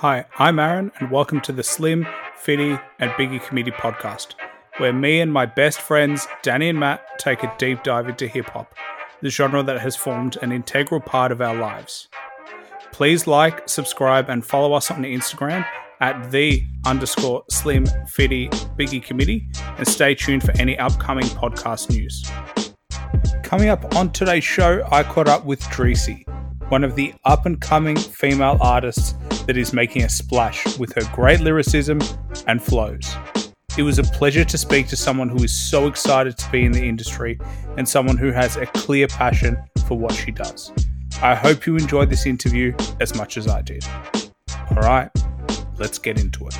Hi, I'm Aaron, and welcome to the Slim, Fitty, and Biggie Committee podcast, where me and my best friends, Danny and Matt, take a deep dive into hip hop, the genre that has formed an integral part of our lives. Please like, subscribe, and follow us on Instagram at the underscore Slim Fitty Biggie Committee, and stay tuned for any upcoming podcast news. Coming up on today's show, I caught up with Dreci, one of the up and coming female artists that is making a splash with her great lyricism and flows. It was a pleasure to speak to someone who is so excited to be in the industry and someone who has a clear passion for what she does. I hope you enjoyed this interview as much as I did. All right, let's get into it.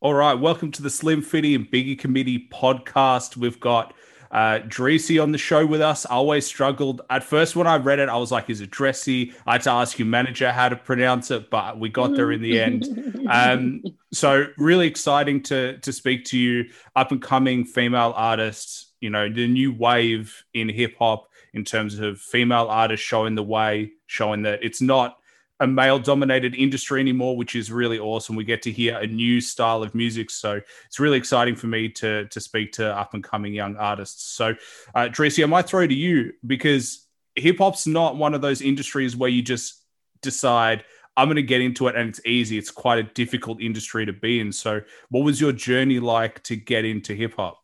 All right, welcome to the Slim Fitty and Biggie Committee podcast. We've got uh, Dreci on the show with us. I always struggled. At first, when I read it, I was like, is it Dressy? I had to ask your manager how to pronounce it, but we got there in the end. Um, so, really exciting to, to speak to you, up and coming female artists, you know, the new wave in hip hop in terms of female artists showing the way, showing that it's not a male dominated industry anymore, which is really awesome. We get to hear a new style of music. So it's really exciting for me to, to speak to up and coming young artists. So, uh, Dreci, I might throw to you because hip hop's not one of those industries where you just decide, I'm going to get into it and it's easy. It's quite a difficult industry to be in. So, what was your journey like to get into hip hop?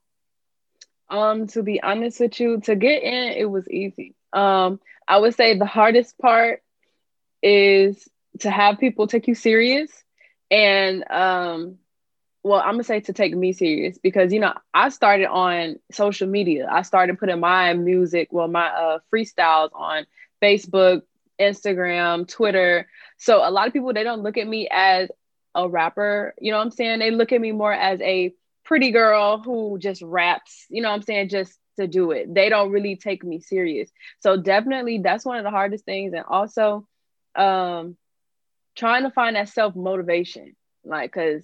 Um, to be honest with you, to get in, it was easy. Um, I would say the hardest part is to have people take you serious. And um well i'm gonna say to take me serious because you know i started on social media. I started putting my music well my uh freestyles on facebook instagram twitter. So a lot of people they don't look at me as a rapper. You know what i'm saying? They look at me more as a pretty girl who just raps you know what i'm saying just to do it. They don't really take me serious. So definitely that's one of the hardest things. And also um trying to find that self motivation like because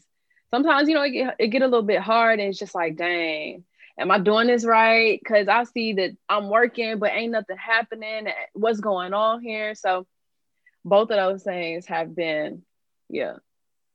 sometimes you know it get, it get a little bit hard and it's just like dang am i doing this right? Because i see that i'm working but ain't nothing happening. What's going on here? So both of those things have been yeah.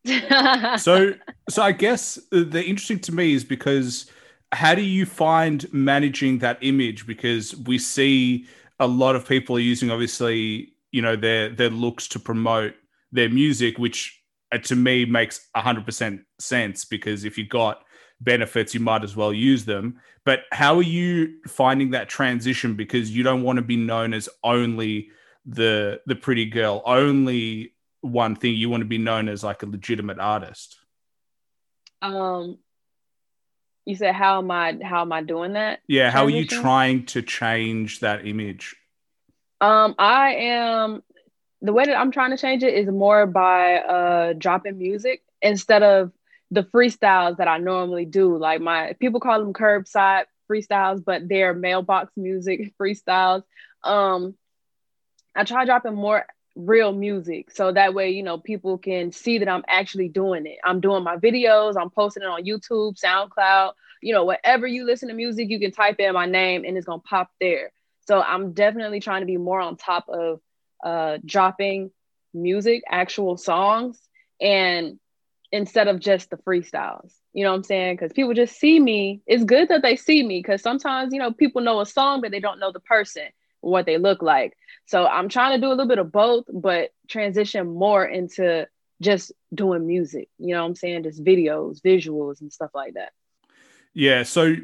So so i guess the interesting to me is because how do you find managing that image? Because we see a lot of people using obviously you know their their looks to promote their music, which uh, to me makes hundred percent sense because if you got benefits, you might as well use them. But how are you finding that transition? Because you don't want to be known as only the the pretty girl, only one thing. You want to be known as like a legitimate artist. Um, you said how am I how am I doing that? Yeah, how transition? are you trying to change that image? Um, I am the way that I'm trying to change it is more by uh dropping music instead of the freestyles that I normally do. Like my people call them curbside freestyles, but they're mailbox music freestyles. Um, I try dropping more real music so that way you know people can see that I'm actually doing it. I'm doing my videos, I'm posting it on YouTube, SoundCloud, you know, wherever you listen to music, you can type in my name and it's gonna pop there. So I'm definitely trying to be more on top of uh, dropping music, actual songs, and instead of just the freestyles. You know what I'm saying? Because people just see me. It's good that they see me because sometimes, you know, people know a song, but they don't know the person, what they look like. So I'm trying to do a little bit of both, but transition more into just doing music. You know what I'm saying? Just videos, visuals, and stuff like that. Yeah. So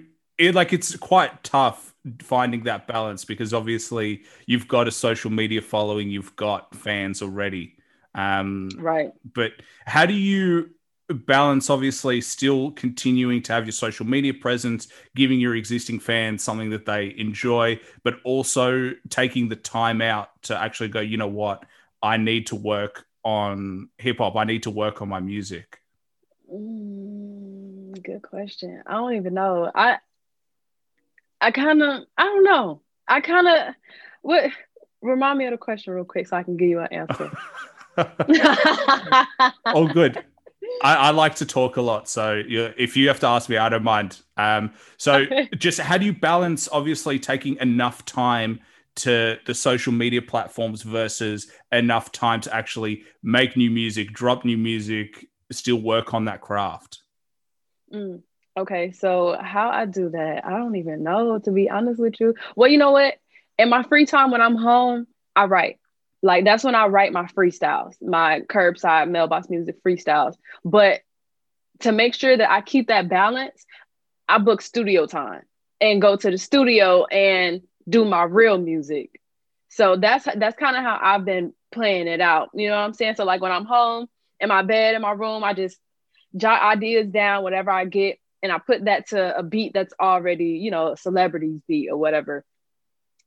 it like it's quite tough finding that balance because obviously you've got a social media following, you've got fans already. Um, right. But how do you balance obviously still continuing to have your social media presence, giving your existing fans something that they enjoy, but also taking the time out to actually go, you know what, I need to work on hip hop, I need to work on my music? Mm, good question. I don't even know. I I kind of, I don't know. I kind of, what, remind me of the question real quick so I can give you an answer. oh, good. I, I, like to talk a lot, so if you have to ask me, I don't mind. Um, so, just how do you balance obviously taking enough time to the social media platforms versus enough time to actually make new music, drop new music, still work on that craft? Mm. Okay, so how I do that, I don't even know to be honest with you. Well, you know what? In my free time when I'm home, I write. Like that's when I write my freestyles, my curbside mailbox music freestyles. But to make sure that I keep that balance, I book studio time and go to the studio and do my real music. So that's that's kind of how I've been playing it out. You know what I'm saying? So like when I'm home in my bed in my room, I just jot ideas down, whatever I get, and I put that to a beat that's already, you know, a celebrity's beat or whatever.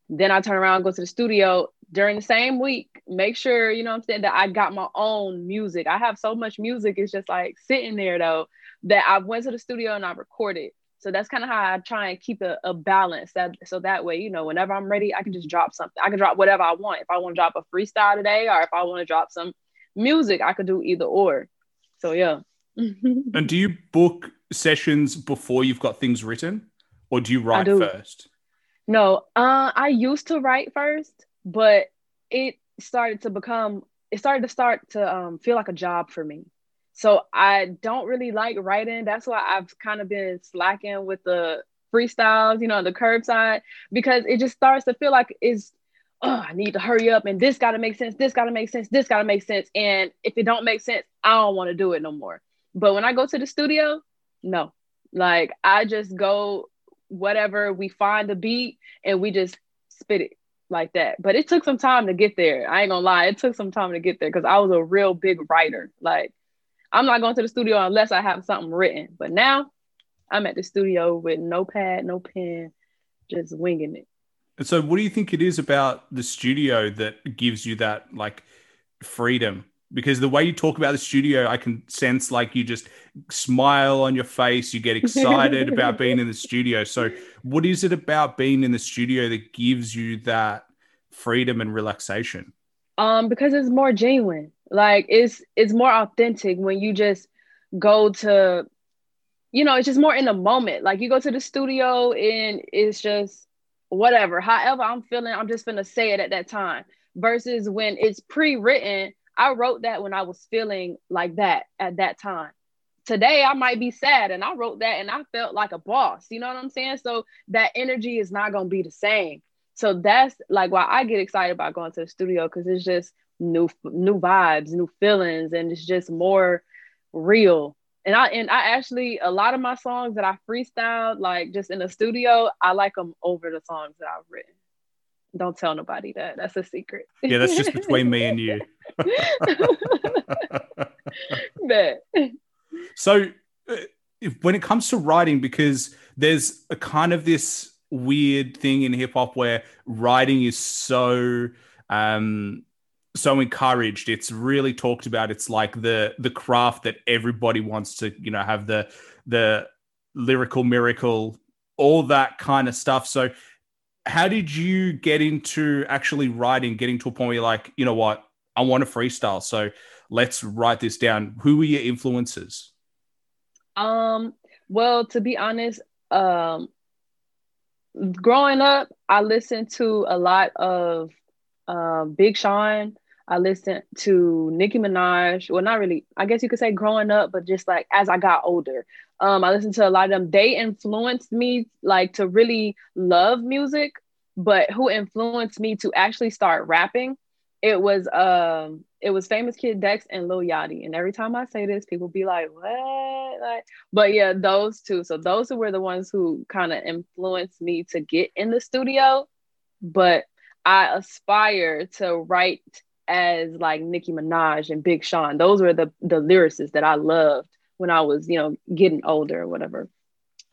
Then I turn around, go to the studio during the same week, make sure, you know I'm saying, that I got my own music. I have so much music, it's just like sitting there though, that I went to the studio and I recorded. So that's kind of how I try and keep a, a balance that so that way, you know, whenever I'm ready, I can just drop something. I can drop whatever I want. If I want to drop a freestyle today or if I want to drop some music, I could do either or. So yeah. and do you book sessions before you've got things written or do you write do. first? No, uh, I used to write first, but it started to become it started to start to um, feel like a job for me. So I don't really like writing. That's why I've kind of been slacking with the freestyles, you know, the curbside, because it just starts to feel like it's, oh, I need to hurry up and this got to make sense. This got to make sense. This got to make sense. And if it don't make sense, I don't want to do it no more. But when I go to the studio, no, like I just go whatever we find the beat and we just spit it like that. But it took some time to get there. I ain't gonna lie, it took some time to get there because I was a real big writer. Like I'm not going to the studio unless I have something written. But now I'm at the studio with no pad, no pen, just winging it. And so, what do you think it is about the studio that gives you that like freedom? Because the way you talk about the studio, I can sense like you just smile on your face, you get excited about being in the studio. So, what is it about being in the studio that gives you that freedom and relaxation? Um, because it's more genuine. Like it's it's more authentic when you just go to, you know, it's just more in the moment. Like you go to the studio and it's just whatever. However, I'm feeling, I'm just gonna say it at that time. Versus when it's pre-written, I wrote that when I was feeling like that at that time. Today I might be sad and I wrote that and I felt like a boss. You know what I'm saying? So that energy is not gonna be the same. So that's like why I get excited about going to the studio because it's just new new vibes, new feelings, and it's just more real. And I and I actually a lot of my songs that I freestyled like just in the studio, I like them over the songs that I've written. Don't tell nobody that. That's a secret. Yeah, that's just between me and you. So, uh, when it comes to writing, because there's a kind of this weird thing in hip hop where writing is so um so encouraged. It's really talked about. It's like the the craft that everybody wants to you know have the the lyrical miracle all that kind of stuff. So how did you get into actually writing getting to a point where you're like you know what i want to freestyle so let's write this down who were your influences um well to be honest um growing up i listened to a lot of uh, big sean I listened to Nicki Minaj. Well, not really. I guess you could say growing up, but just like as I got older, um, I listened to a lot of them. They influenced me like to really love music. But who influenced me to actually start rapping? It was um, it was famous Kid Dex and Lil Yachty. And every time I say this, people be like, "What?" Like, but yeah, those two. So those were the ones who kind of influenced me to get in the studio. But I aspire to write as like Nicki Minaj and Big Sean. Those were the the lyricists that I loved when I was, you know, getting older or whatever.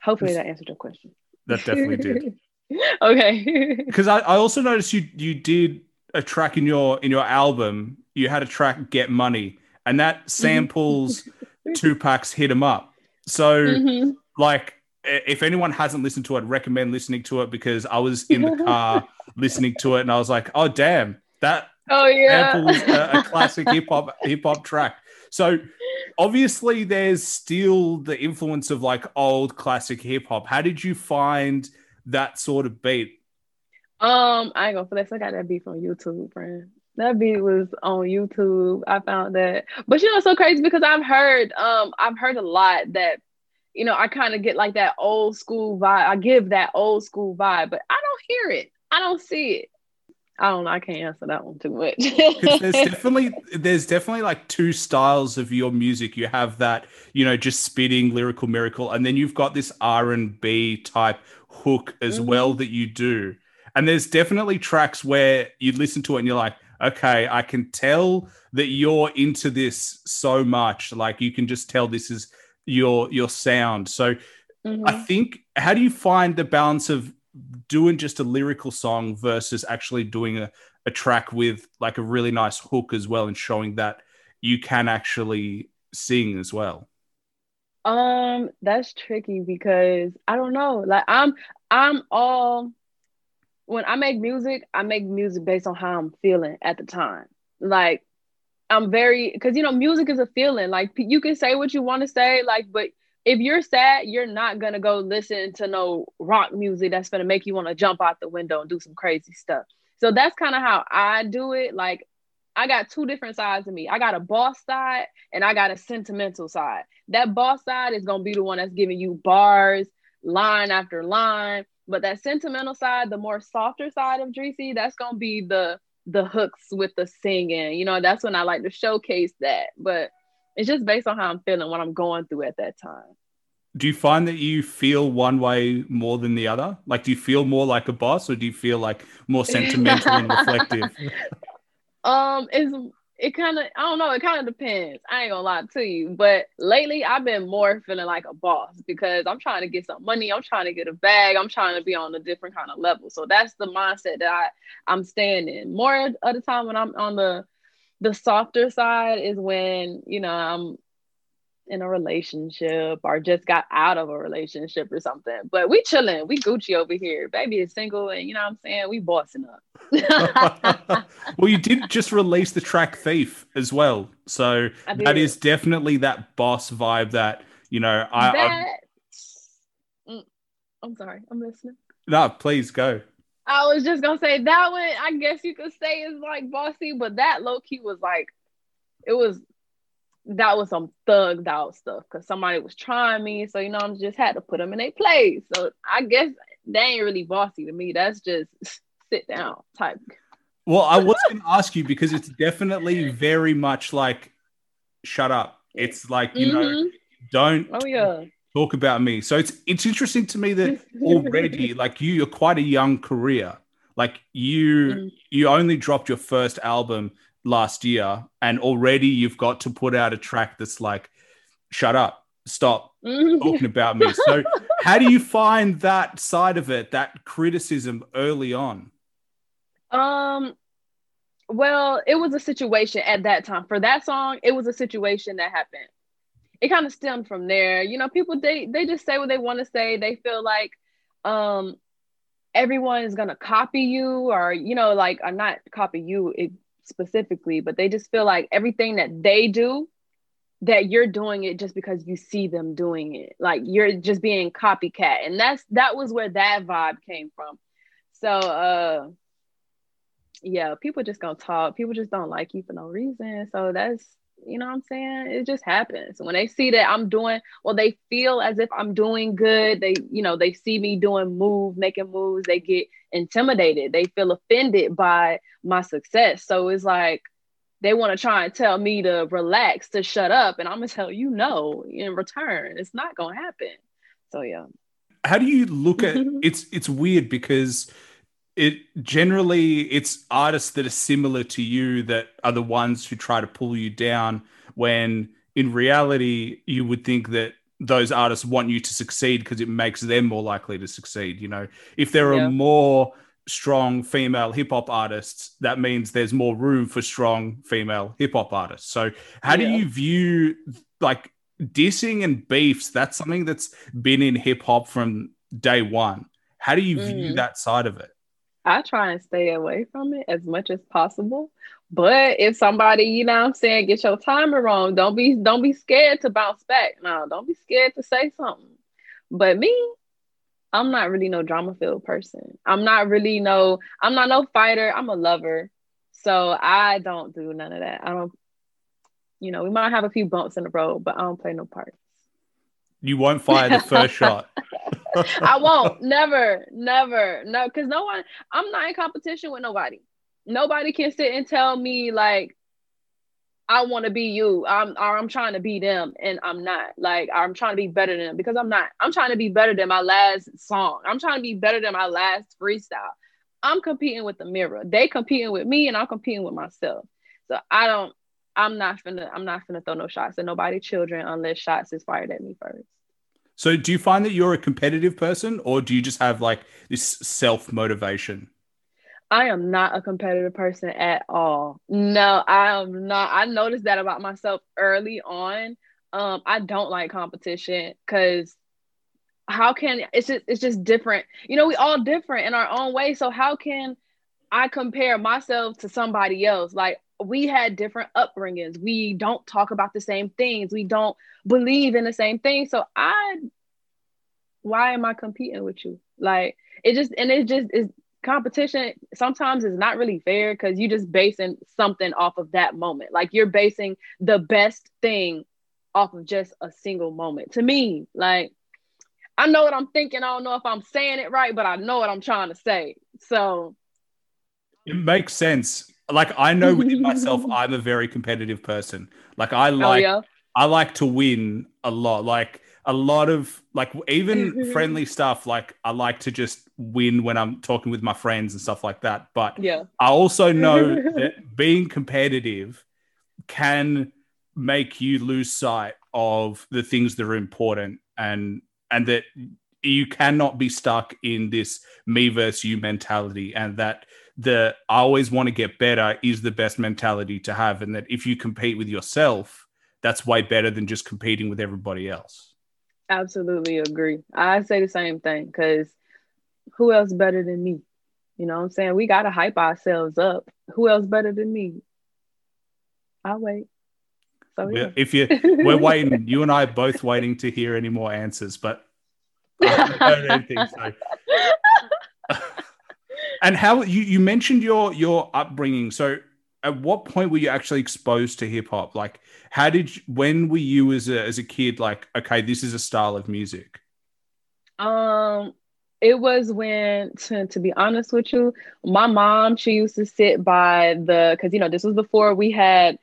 Hopefully that answered your question. That definitely did. okay. Because I, I also noticed you you did a track in your in your album. You had a track "Get Money," and that samples Tupac's "Hit 'Em Up." So, mm-hmm. like, if anyone hasn't listened to it, recommend listening to it because I was in the car listening to it, and I was like, "Oh, damn, that Oh yeah, a, a classic hip hop hip hop track. So obviously, there's still the influence of like old classic hip hop. How did you find that sort of beat? Um, I ain't gonna flex. I got that beat from YouTube, friend. That beat was on YouTube. I found that, but you know, it's so crazy because I've heard, um, I've heard a lot that, you know, I kind of get like that old school vibe. I give that old school vibe, but I don't hear it. I don't see it. I don't know. I can't answer that one too much. there's definitely there's definitely like two styles of your music. You have that, you know, just spitting lyrical miracle, and then you've got this R and B type hook as mm-hmm. well that you do. And there's definitely tracks where you listen to it and you're like, okay, I can tell that you're into this so much. Like you can just tell this is your your sound. So mm-hmm. I think how do you find the balance of doing just a lyrical song versus actually doing a, a track with like a really nice hook as well and showing that you can actually sing as well? Um, that's tricky because I don't know. Like I'm I'm all when I make music, I make music based on how I'm feeling at the time. Like I'm very because you know music is a feeling. Like you can say what you want to say, like, but if you're sad, you're not gonna go listen to no rock music that's gonna make you want to jump out the window and do some crazy stuff. So that's kind of how I do it. Like I got two different sides of me. I got a boss side and I got a sentimental side. That boss side is gonna be the one that's giving you bars, line after line. But that sentimental side, the more softer side of Dreci, that's gonna be the the hooks with the singing. You know, that's when I like to showcase that. But it's just based on how I'm feeling, what I'm going through at that time. Do you find that you feel one way more than the other? Like, do you feel more like a boss, or do you feel like more sentimental and reflective? Um, it's it kind of I don't know. It kind of depends. I ain't gonna lie to you, but lately I've been more feeling like a boss because I'm trying to get some money. I'm trying to get a bag. I'm trying to be on a different kind of level. So that's the mindset that I I'm staying in. More of the time when I'm on the the softer side is when you know I'm in a relationship or just got out of a relationship or something. But we chilling, we Gucci over here. Baby is single, and you know what I'm saying? We bossing up. well, you did just release the track Thief as well. So that is definitely that boss vibe that, you know, I. That... Mm, I'm sorry, I'm listening. No, please go. I was just gonna say that one, I guess you could say is like bossy, but that low key was like it was that was some thugged out stuff because somebody was trying me. So, you know, I'm just had to put them in a place. So I guess they ain't really bossy to me. That's just sit down type. Well, I was going to ask you because it's definitely very much like, shut up. It's like, you mm-hmm. know, don't oh, yeah. talk about me. So it's it's interesting to me that already, like you, you're quite a young career. Like you, mm. you only dropped your first album last year, and already you've got to put out a track that's like, shut up, stop mm-hmm. talking about me. So, how do you find that side of it, that criticism early on? Um, well, it was a situation at that time for that song. It was a situation that happened. It kind of stemmed from there. You know, people they they just say what they want to say. They feel like um everyone is gonna copy you, or you know, like I'm not copy you. It specifically, but they just feel like everything that they do, that you're doing it just because you see them doing it. Like you're just being copycat. And that's that was where that vibe came from. So uh yeah, people just gonna talk. People just don't like you for no reason. So that's you know what I'm saying? It just happens. When they see that I'm doing, well, they feel as if I'm doing good. They, you know, they see me doing move, making moves. They get intimidated. They feel offended by my success. So it's like they want to try and tell me to relax, to shut up, and I'm gonna tell you no in return. It's not gonna happen. So yeah. How do you look at it's? It's weird because it generally it's artists that are similar to you that are the ones who try to pull you down when in reality you would think that those artists want you to succeed because it makes them more likely to succeed you know if there yeah. are more strong female hip hop artists that means there's more room for strong female hip hop artists so how yeah. do you view like dissing and beefs that's something that's been in hip hop from day one how do you view mm. that side of it I try and stay away from it as much as possible. But if somebody, you know I'm saying, get your timer wrong, don't be don't be scared to bounce back. No, don't be scared to say something. But me, I'm not really no drama filled person. I'm not really no, I'm not no fighter. I'm a lover. So I don't do none of that. I don't, you know, we might have a few bumps in the road, but I don't play no parts. You won't fire the first shot. I won't. Never, never. No, because no one, I'm not in competition with nobody. Nobody can sit and tell me like I want to be you. I'm or I'm trying to be them and I'm not. Like I'm trying to be better than them because I'm not. I'm trying to be better than my last song. I'm trying to be better than my last freestyle. I'm competing with the mirror. They competing with me and I'm competing with myself. So I don't I'm not finna I'm not finna throw no shots at nobody children unless shots is fired at me first. So do you find that you're a competitive person or do you just have like this self motivation? I am not a competitive person at all. No, I am not. I noticed that about myself early on. Um, I don't like competition because how can it's just it's just different. You know, we all different in our own way. So how can I compare myself to somebody else? Like we had different upbringings. We don't talk about the same things. We don't believe in the same thing. So I why am I competing with you? Like it just and it just is competition sometimes is not really fair because you're just basing something off of that moment. Like you're basing the best thing off of just a single moment. To me, like I know what I'm thinking. I don't know if I'm saying it right, but I know what I'm trying to say. So it makes sense. Like I know within myself, I'm a very competitive person. Like I like oh, yeah? I like to win a lot. Like a lot of like even friendly stuff like i like to just win when i'm talking with my friends and stuff like that but yeah i also know that being competitive can make you lose sight of the things that are important and and that you cannot be stuck in this me versus you mentality and that the i always want to get better is the best mentality to have and that if you compete with yourself that's way better than just competing with everybody else Absolutely agree. I say the same thing because who else better than me? You know what I'm saying? We got to hype ourselves up. Who else better than me? I'll wait. So, yeah. If you, we're waiting. You and I are both waiting to hear any more answers, but I haven't heard anything. So. and how you you mentioned your your upbringing. So at what point were you actually exposed to hip hop? Like, how did you, when were you as a as a kid like, okay, this is a style of music? Um, it was when to, to be honest with you, my mom she used to sit by the because you know this was before we had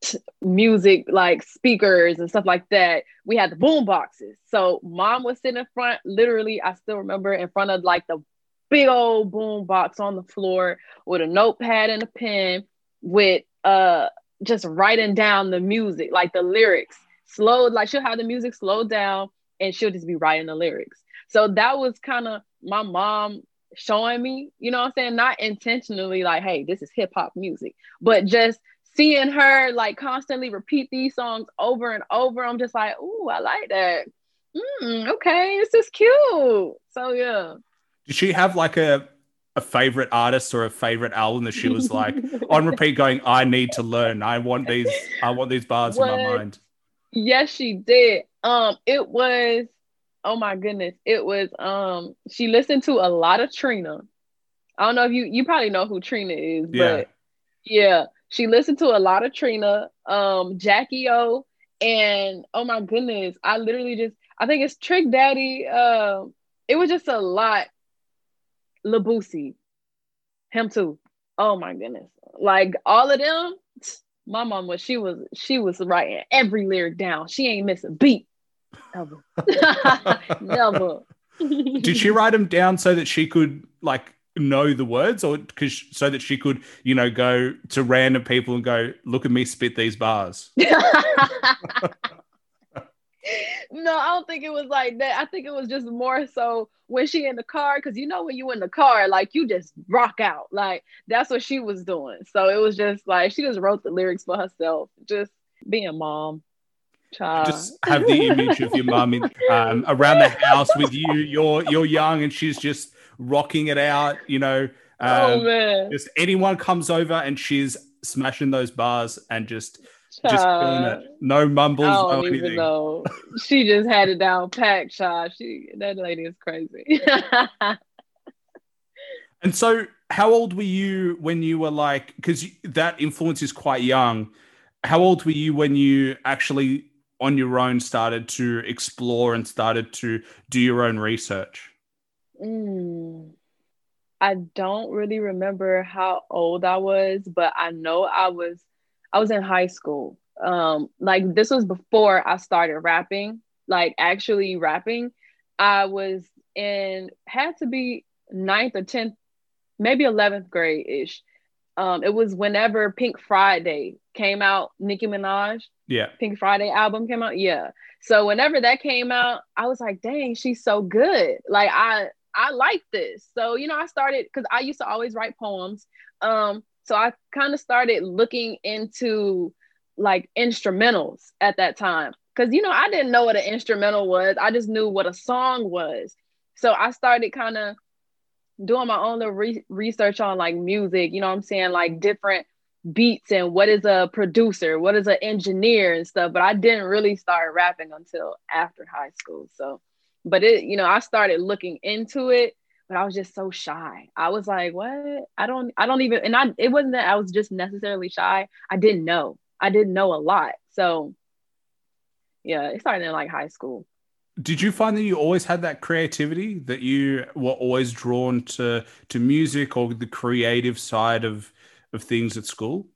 t- music like speakers and stuff like that. We had the boom boxes, so mom was sitting in front. Literally, I still remember in front of like the big old boom box on the floor with a notepad and a pen with uh just writing down the music, like the lyrics, slowed, like she'll have the music slowed down and she'll just be writing the lyrics. So that was kind of my mom showing me, you know what I'm saying? Not intentionally like, hey, this is hip hop music, but just seeing her like constantly repeat these songs over and over. I'm just like, oh, I like that. Mm, okay, this is cute. So yeah. Did she have like a a favorite artist or a favorite album that she was like on repeat going i need to learn. I want these i want these bars what? in my mind yes she did. Um it was oh my goodness it was um she listened to a lot of trina. I don't know if you you probably know who trina is yeah. but yeah she listened to a lot of trina um jackie o and oh my goodness i literally just i think it's trick daddy um uh, it was just a lot Boosie, him too. Oh my goodness. Like all of them, my mom was she was she was writing every lyric down. She ain't missing beat. Never. Never. Did she write them down so that she could like know the words or because so that she could, you know, go to random people and go, look at me spit these bars? no, I don't think it was like that. I think it was just more so when she in the car, because you know when you in the car, like you just rock out. Like that's what she was doing. So it was just like she just wrote the lyrics for herself, just being mom. Child. Just have the image of your mum um, around the house with you. You're you're young and she's just rocking it out. You know, oh, um, oh man! Just anyone comes over and she's smashing those bars and just just feeling it. No mumbles, I don't even anything. know. She just had it down packed, child. She that lady is crazy. And so, how old were you when you were like, because that influence is quite young. How old were you when you actually on your own started to explore and started to do your own research? Mm. I don't really remember how old I was, but I know I was I was in high school. Um, like this was before I started rapping, like actually rapping. I was in had to be ninth or tenth, maybe eleventh grade ish. Um, it was whenever Pink Friday came out, Nicki Minaj. Yeah. Pink Friday album came out. Yeah. So whenever that came out, I was like, dang, she's so good. Like I I like this. So, you know, I started because I used to always write poems. Um, so I kind of started looking into like instrumentals at that time. Cause you know, I didn't know what an instrumental was. I just knew what a song was. So I started kind of doing my own little re- research on like music, you know I'm saying? Like different beats and what is a producer, what is an engineer and stuff. But I didn't really start rapping until after high school. So but it you know i started looking into it but i was just so shy. I was like what? I don't i don't even and i it wasn't that i was just necessarily shy. I didn't know. I didn't know a lot. So yeah it started in like high school. Did you find that you always had that creativity that you were always drawn to to music or the creative side of of things at school?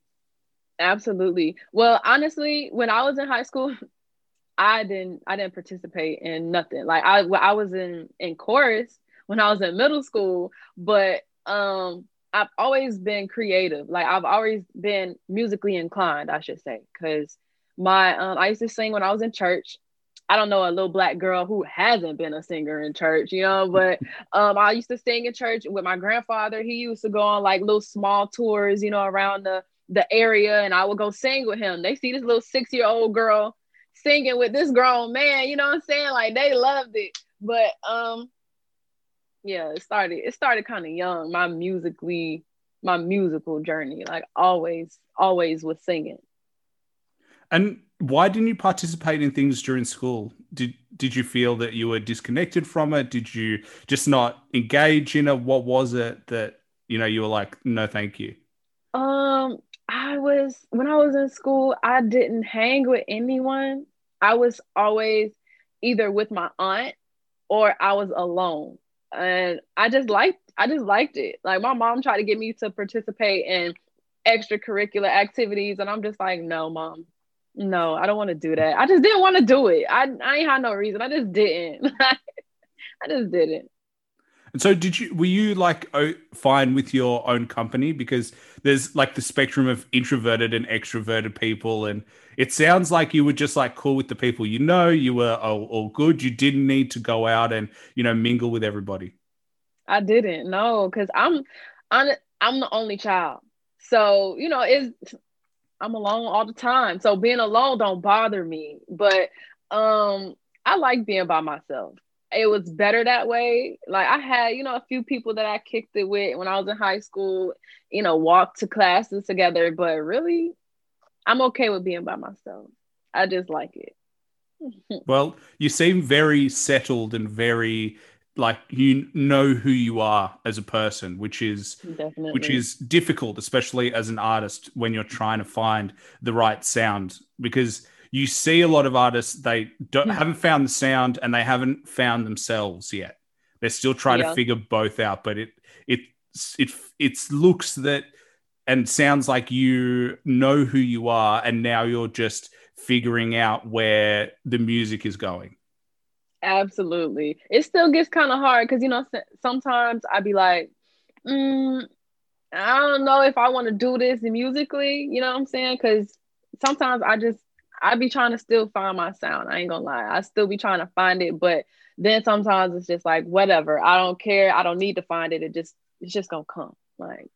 Absolutely. Well honestly when i was in high school I didn't I didn't participate in nothing. Like I I was in in chorus when I was in middle school, but um I've always been creative. Like I've always been musically inclined, I should say, because my um I used to sing when I was in church. I don't know a little black girl who hasn't been a singer in church, you know, but um I used to sing in church with my grandfather. He used to go on like little small tours, you know, around the the area and I would go sing with him. They see this little 6-year-old girl singing with this grown man, you know what I'm saying? Like they loved it. But um yeah, it started it started kind of young, my musically my musical journey. Like always always was singing. And why didn't you participate in things during school? Did did you feel that you were disconnected from it? Did you just not engage in it? What was it that you know you were like, no, thank you? Um, I was when I was in school, I didn't hang with anyone. I was always either with my aunt or I was alone. And I just liked I just liked it. Like my mom tried to get me to participate in extracurricular activities and I'm just like, "No, mom. No, I don't want to do that. I just didn't want to do it. I I ain't had no reason. I just didn't. I just didn't. And so, did you were you like fine with your own company because there's like the spectrum of introverted and extroverted people, and it sounds like you were just like cool with the people you know. You were all, all good. You didn't need to go out and you know mingle with everybody. I didn't no, because I'm I'm I'm the only child, so you know is I'm alone all the time. So being alone don't bother me, but um I like being by myself it was better that way. Like I had, you know, a few people that I kicked it with when I was in high school, you know, walked to classes together, but really I'm okay with being by myself. I just like it. well, you seem very settled and very like you know who you are as a person, which is Definitely. which is difficult, especially as an artist when you're trying to find the right sound because you see a lot of artists they don't Hmm. haven't found the sound and they haven't found themselves yet. They're still trying Yeah. to figure both out, but it it it it looks that and sounds like you know who you are, and now you're just figuring out where the music is going. Absolutely. It still gets kind of hard because, you know, sometimes I'd be like, mm, I don't know if I want to do this musically, you know what I'm saying? Because sometimes I just, I be trying to still find my sound. I ain't gonna lie. I still be trying to find it, but then sometimes it's just like, whatever. I don't care. I don't need to find it. It just, it's just gonna come. Like,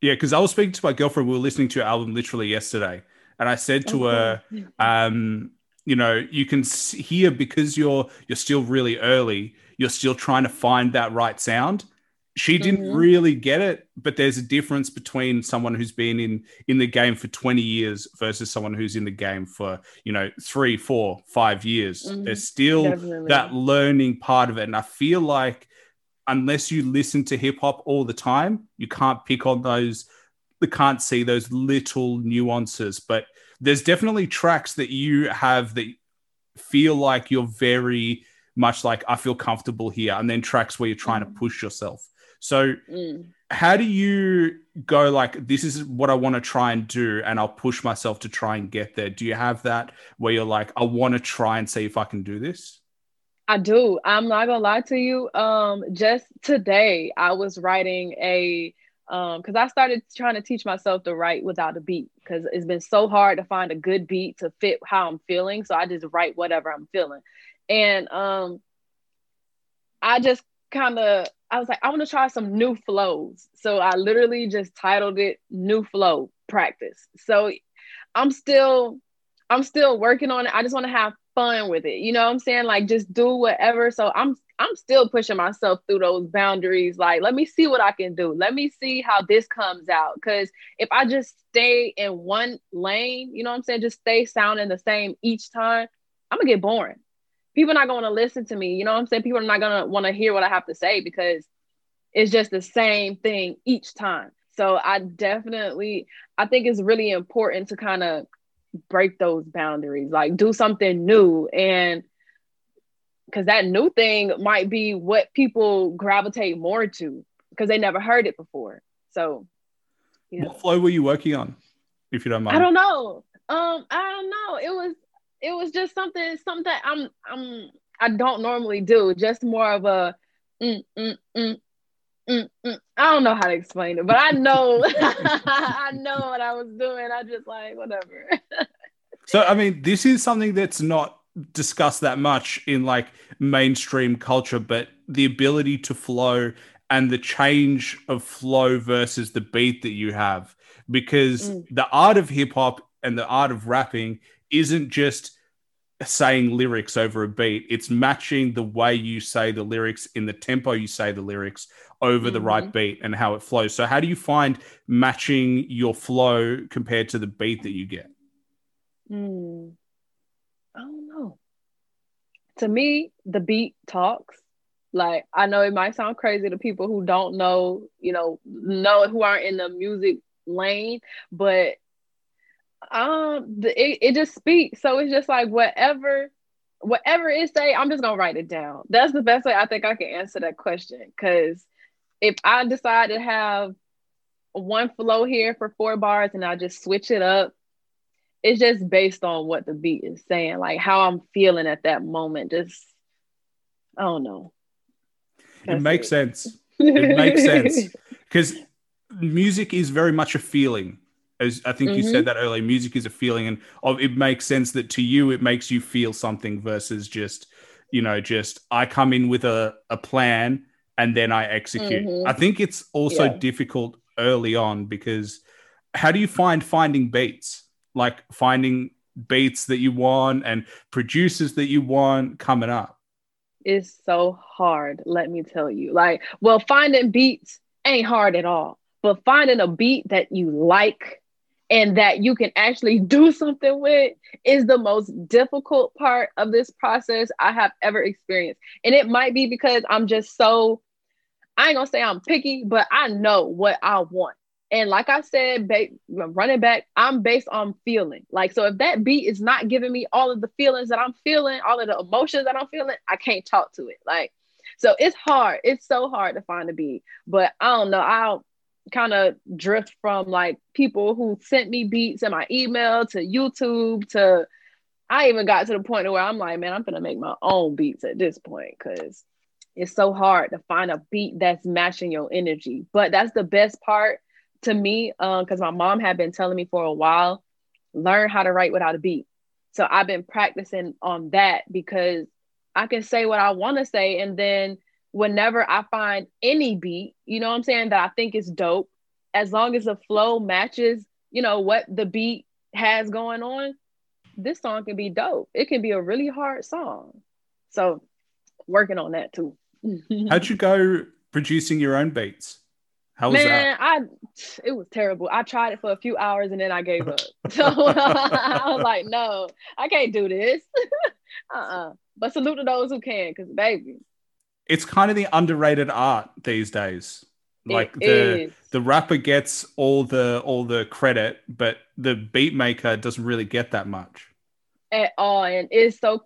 Yeah, because I was speaking to my girlfriend. We were listening to your album literally yesterday, and I said to her, um, you know, you can hear because you're you're still really early. You're still trying to find that right sound. She didn't mm-hmm. really get it but there's a difference between someone who's been in in the game for 20 years versus someone who's in the game for you know three four five years mm-hmm. there's still Definitely. that learning part of it and i feel like unless you listen to hip hop all the time you can't pick on those you can't see those little nuances but there's definitely tracks that you have that feel like you're very much like I feel comfortable here, and then tracks where you're trying mm. to push yourself. So, mm. how do you go like, this is what I want to try and do, and I'll push myself to try and get there? Do you have that where you're like, I want to try and see if I can do this? I do. I'm not gonna lie to you. Um, just today I was writing a um because I started trying to teach myself to write without a beat because it's been so hard to find a good beat to fit how I'm feeling. So I just write whatever I'm feeling. And um I just kind of I was like, I want to try some new flows. So I literally just titled it New Flow Practice. So I'm still I'm still working on it. I just want to have fun with it. You know what I'm saying? Like just do whatever. So I'm I'm still pushing myself through those boundaries. Like, let me see what I can do. Let me see how this comes out. Cause if I just stay in one lane, you know what I'm saying? Just stay sounding the same each time, I'm gonna get boring people are not going to listen to me. You know what I'm saying? People are not going to want to hear what I have to say because it's just the same thing each time. So I definitely, I think it's really important to kind of break those boundaries, like do something new. And because that new thing might be what people gravitate more to because they never heard it before. So, yeah. What flow were you working on, if you don't mind? I don't know. Um, I don't know. It was it was just something something that I'm I'm I don't normally do. Just more of a mm, mm, mm, mm, mm. I don't know how to explain it, but I know I know what I was doing. I just like whatever. so I mean, this is something that's not discussed that much in like mainstream culture, but the ability to flow and the change of flow versus the beat that you have because mm. the art of hip hop and the art of rapping isn't just saying lyrics over a beat it's matching the way you say the lyrics in the tempo you say the lyrics over mm-hmm. the right mm-hmm. beat and how it flows so how do you find matching your flow compared to the beat that you get mm. i don't know to me the beat talks like i know it might sound crazy to people who don't know you know know who aren't in the music lane but um it, it just speaks. So it's just like whatever whatever it say i'm just gonna write it down. That's the best way i think i can answer that question. Because if i decide to have one flow here for four bars and i just switch it up it's just based on what the beat is saying like how i'm feeling at that moment. Just i don't know. That's it makes it. sense. It makes sense. Because music is very much a feeling as I think mm-hmm. you said mm-hmm. that earlier, music is a feeling, and it makes sense that to you it makes you feel something versus just you know just I come in with a, a plan and then I execute. Mm-hmm. I think it's also yeah. difficult early on because how do you find finding beats like finding beats that you want and producers that you want coming up? It's so hard, let me tell you. Like, well, finding beats ain't hard at all, but finding a beat that you like and that you can actually do something with is the most difficult part of this process I have ever experienced. And it might be because I'm just so, I ain't gonna say I'm picky, but I know what I want. And like I said, ba- running back, I'm based on feeling. Like, so if that beat is not giving me all of the feelings that I'm feeling, all of the emotions that I'm feeling, I can't talk to it. Like, so it's hard. It's so hard to find a beat. But I don't know. I'll kind of drift from like people who sent me beats in my email to YouTube to I even got to the point where I'm like, man, I'm gonna make my own beats at this point because it's so hard to find a beat that's matching your energy. But that's the best part to me, because um, my mom had been telling me for a while, learn how to write without a beat. So I've been practicing on that because I can say what I want to say and then whenever I find any beat, you know what I'm saying, that I think is dope, as long as the flow matches, you know, what the beat has going on, this song can be dope. It can be a really hard song. So working on that too. How'd you go producing your own beats? How was Man, that? I it was terrible. I tried it for a few hours and then I gave up. So I was like, no, I can't do this. uh-uh. But salute to those who can, because baby. It's kind of the underrated art these days. Like it the is. the rapper gets all the all the credit, but the beat maker doesn't really get that much. at all. And it's so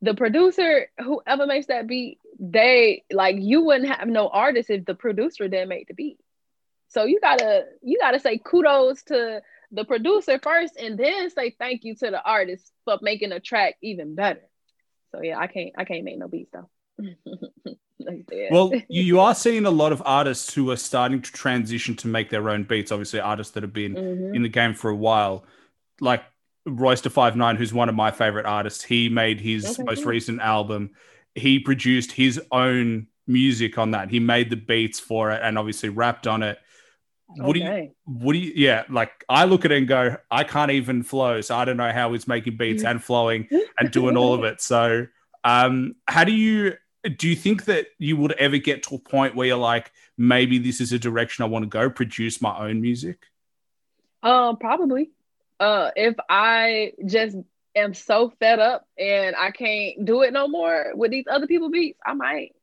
the producer, whoever makes that beat, they like you wouldn't have no artist if the producer didn't make the beat. So you gotta you gotta say kudos to the producer first and then say thank you to the artist for making a track even better. So yeah, I can't I can't make no beats though. Like. Well, you, you are seeing a lot of artists who are starting to transition to make their own beats. Obviously, artists that have been Mhm. in the game for a while, like Royce da 5'9", who's one of my favorite artists. He made his Okay, most recent album. He produced his own music on that. He made the beats for it and obviously rapped on it. What do you? What do you? Yeah, like I look at it and go, I can't even flow, so I don't know how he's making beats and flowing and doing all of it. So, um, how do you? Do you think that you would ever get to a point where you're like, maybe this is a direction I want to go, produce my own music? Um, probably. Uh, if I just am so fed up and I can't do it no more with these other people beats, I might.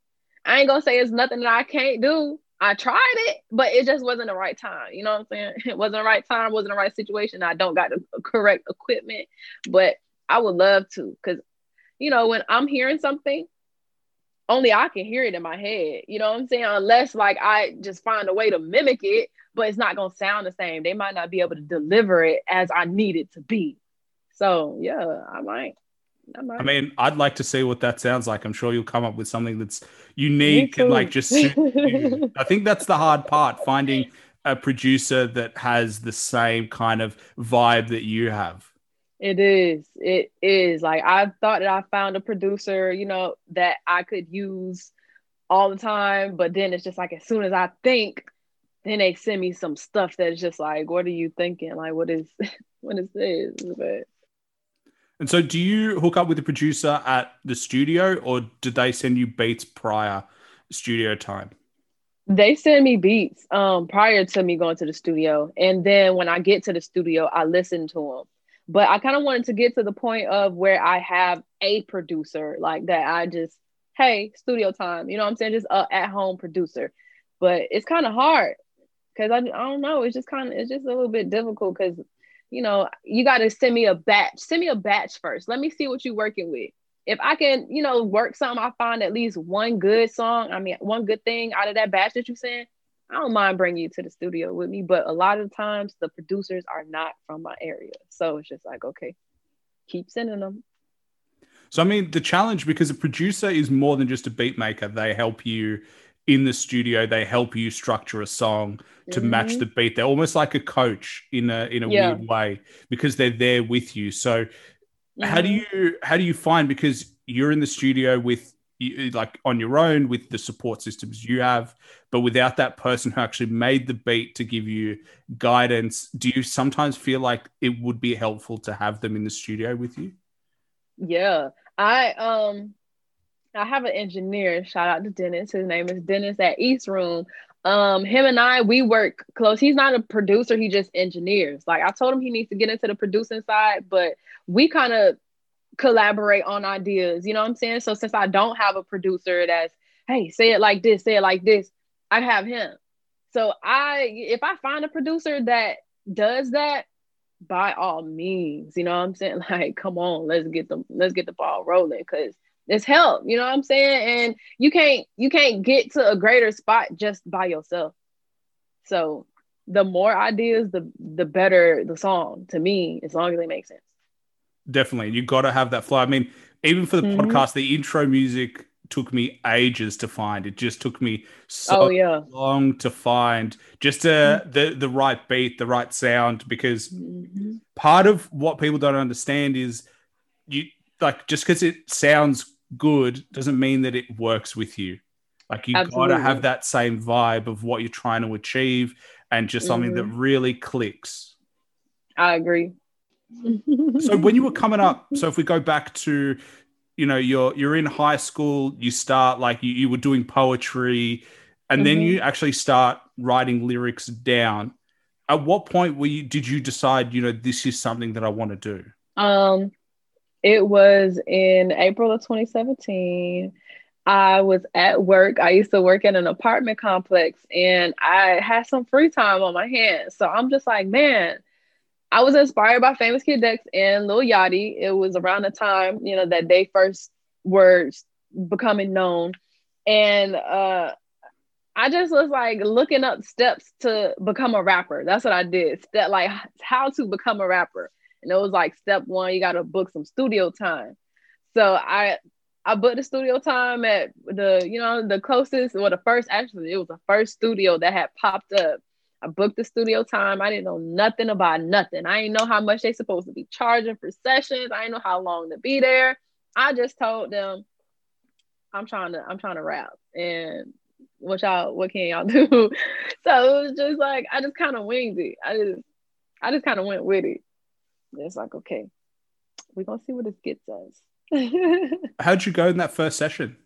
I ain't gonna say it's nothing that I can't do. I tried it, but it just wasn't the right time. You know what I'm saying? It wasn't the right time, wasn't the right situation. I don't got the correct equipment, but I would love to because, you know, when I'm hearing something, only I can hear it in my head. You know what I'm saying? Unless like I just find a way to mimic it, but it's not gonna sound the same. They might not be able to deliver it as I need it to be. So yeah, I might. I might. I mean, I'd like to see what that sounds like. I'm sure you'll come up with something that's unique and like just. I think that's the hard part, finding a producer that has the same kind of vibe that you have. It is. It is. Like I thought that I found a producer, you know, that I could use all the time, but then it's just like as soon as I think, then they send me some stuff that's just like, what are you thinking? Like, what is, what is this? But And so, do you hook up with the producer at the studio, or did they send you beats prior studio time? they send me beats um prior to me going to the studio, and then when I get to the studio, I listen to them. But I kind of wanted to get to the point of where I have a producer like that. I just, hey, studio time. You know what I'm saying? Just a at home producer. But it's kind of hard because I, I don't know. It's just kind of it's just a little bit difficult because you know you got to send me a batch. Send me a batch first. Let me see what you're working with. If I can, you know, work something, I find at least one good song. I mean, one good thing out of that batch that you send. I don't mind bringing you to the studio with me, but a lot of times the producers are not from my area, so it's just like, okay, keep sending them. So, I mean, the challenge because a producer is more than just a beat maker. They help you in the studio. They help you structure a song to match Mhm. the beat. They're almost like a coach in a in a Yeah. weird way because they're there with you. So, how do Mhm. you how do you find because you're in the studio with you, like on your own with the support systems you have but without that person who actually made the beat to give you guidance do you sometimes feel like it would be helpful to have them in the studio with you Yeah, I um, I have an engineer. Shout out to Dennis. His name is Dennis at East Room. Um, him and I we work close. He's not a producer. He just engineers. Like I told him, he needs to get into the producing side, but we kind of collaborate on ideas. You know what I'm saying? So since I don't have a producer that's hey, say it like this, say it like this, I have him. So I if I find a producer that does that, by all means, you know what I'm saying? Like, come on, let's get the let's get the ball rolling because it's help, you know what I'm saying? And you can't you can't get to a greater spot just by yourself. So the more ideas, the the better the song to me, as long as they make sense. Definitely you got to have that flow i mean even for the Mhm. podcast the intro music took me ages to find it just took me so oh yeah. long to find just uh, the the right beat the right sound because Mhm. part of what people don't understand is you like just because it sounds good doesn't mean that it works with you like you got to have that same vibe of what you're trying to achieve and just something that Mm-hmm. really clicks I agree. So when you were coming up so if we go back to you know you're you're in high school you start like you, you were doing poetry and mm-hmm. then you actually start writing lyrics down. At what point were you did you decide, you know, this is something that I want to do? Um it was in April of 2017. I was at work. I used to work in an apartment complex and I had some free time on my hands. So I'm just like, man, I was inspired by Famous Kid Dex and Lil Yachty. It was around the time, you know, that they first were becoming known. And uh I just was like looking up steps to become a rapper. That's what I did. Step like how to become a rapper. And it was like step one, you gotta book some studio time. So I I booked the studio time at the, you know, the closest, or the first, actually, it was the first studio that had popped up. I booked the studio time. I didn't know nothing about nothing. I didn't know how much they supposed to be charging for sessions. I didn't know how long to be there. I just told them, I'm trying to, I'm trying to rap. And what y'all, what can y'all do? so it was just like, I just kind of winged it. I just, I just kind of went with it. It's like, okay, we're gonna see what this gets us. How'd you go in that first session?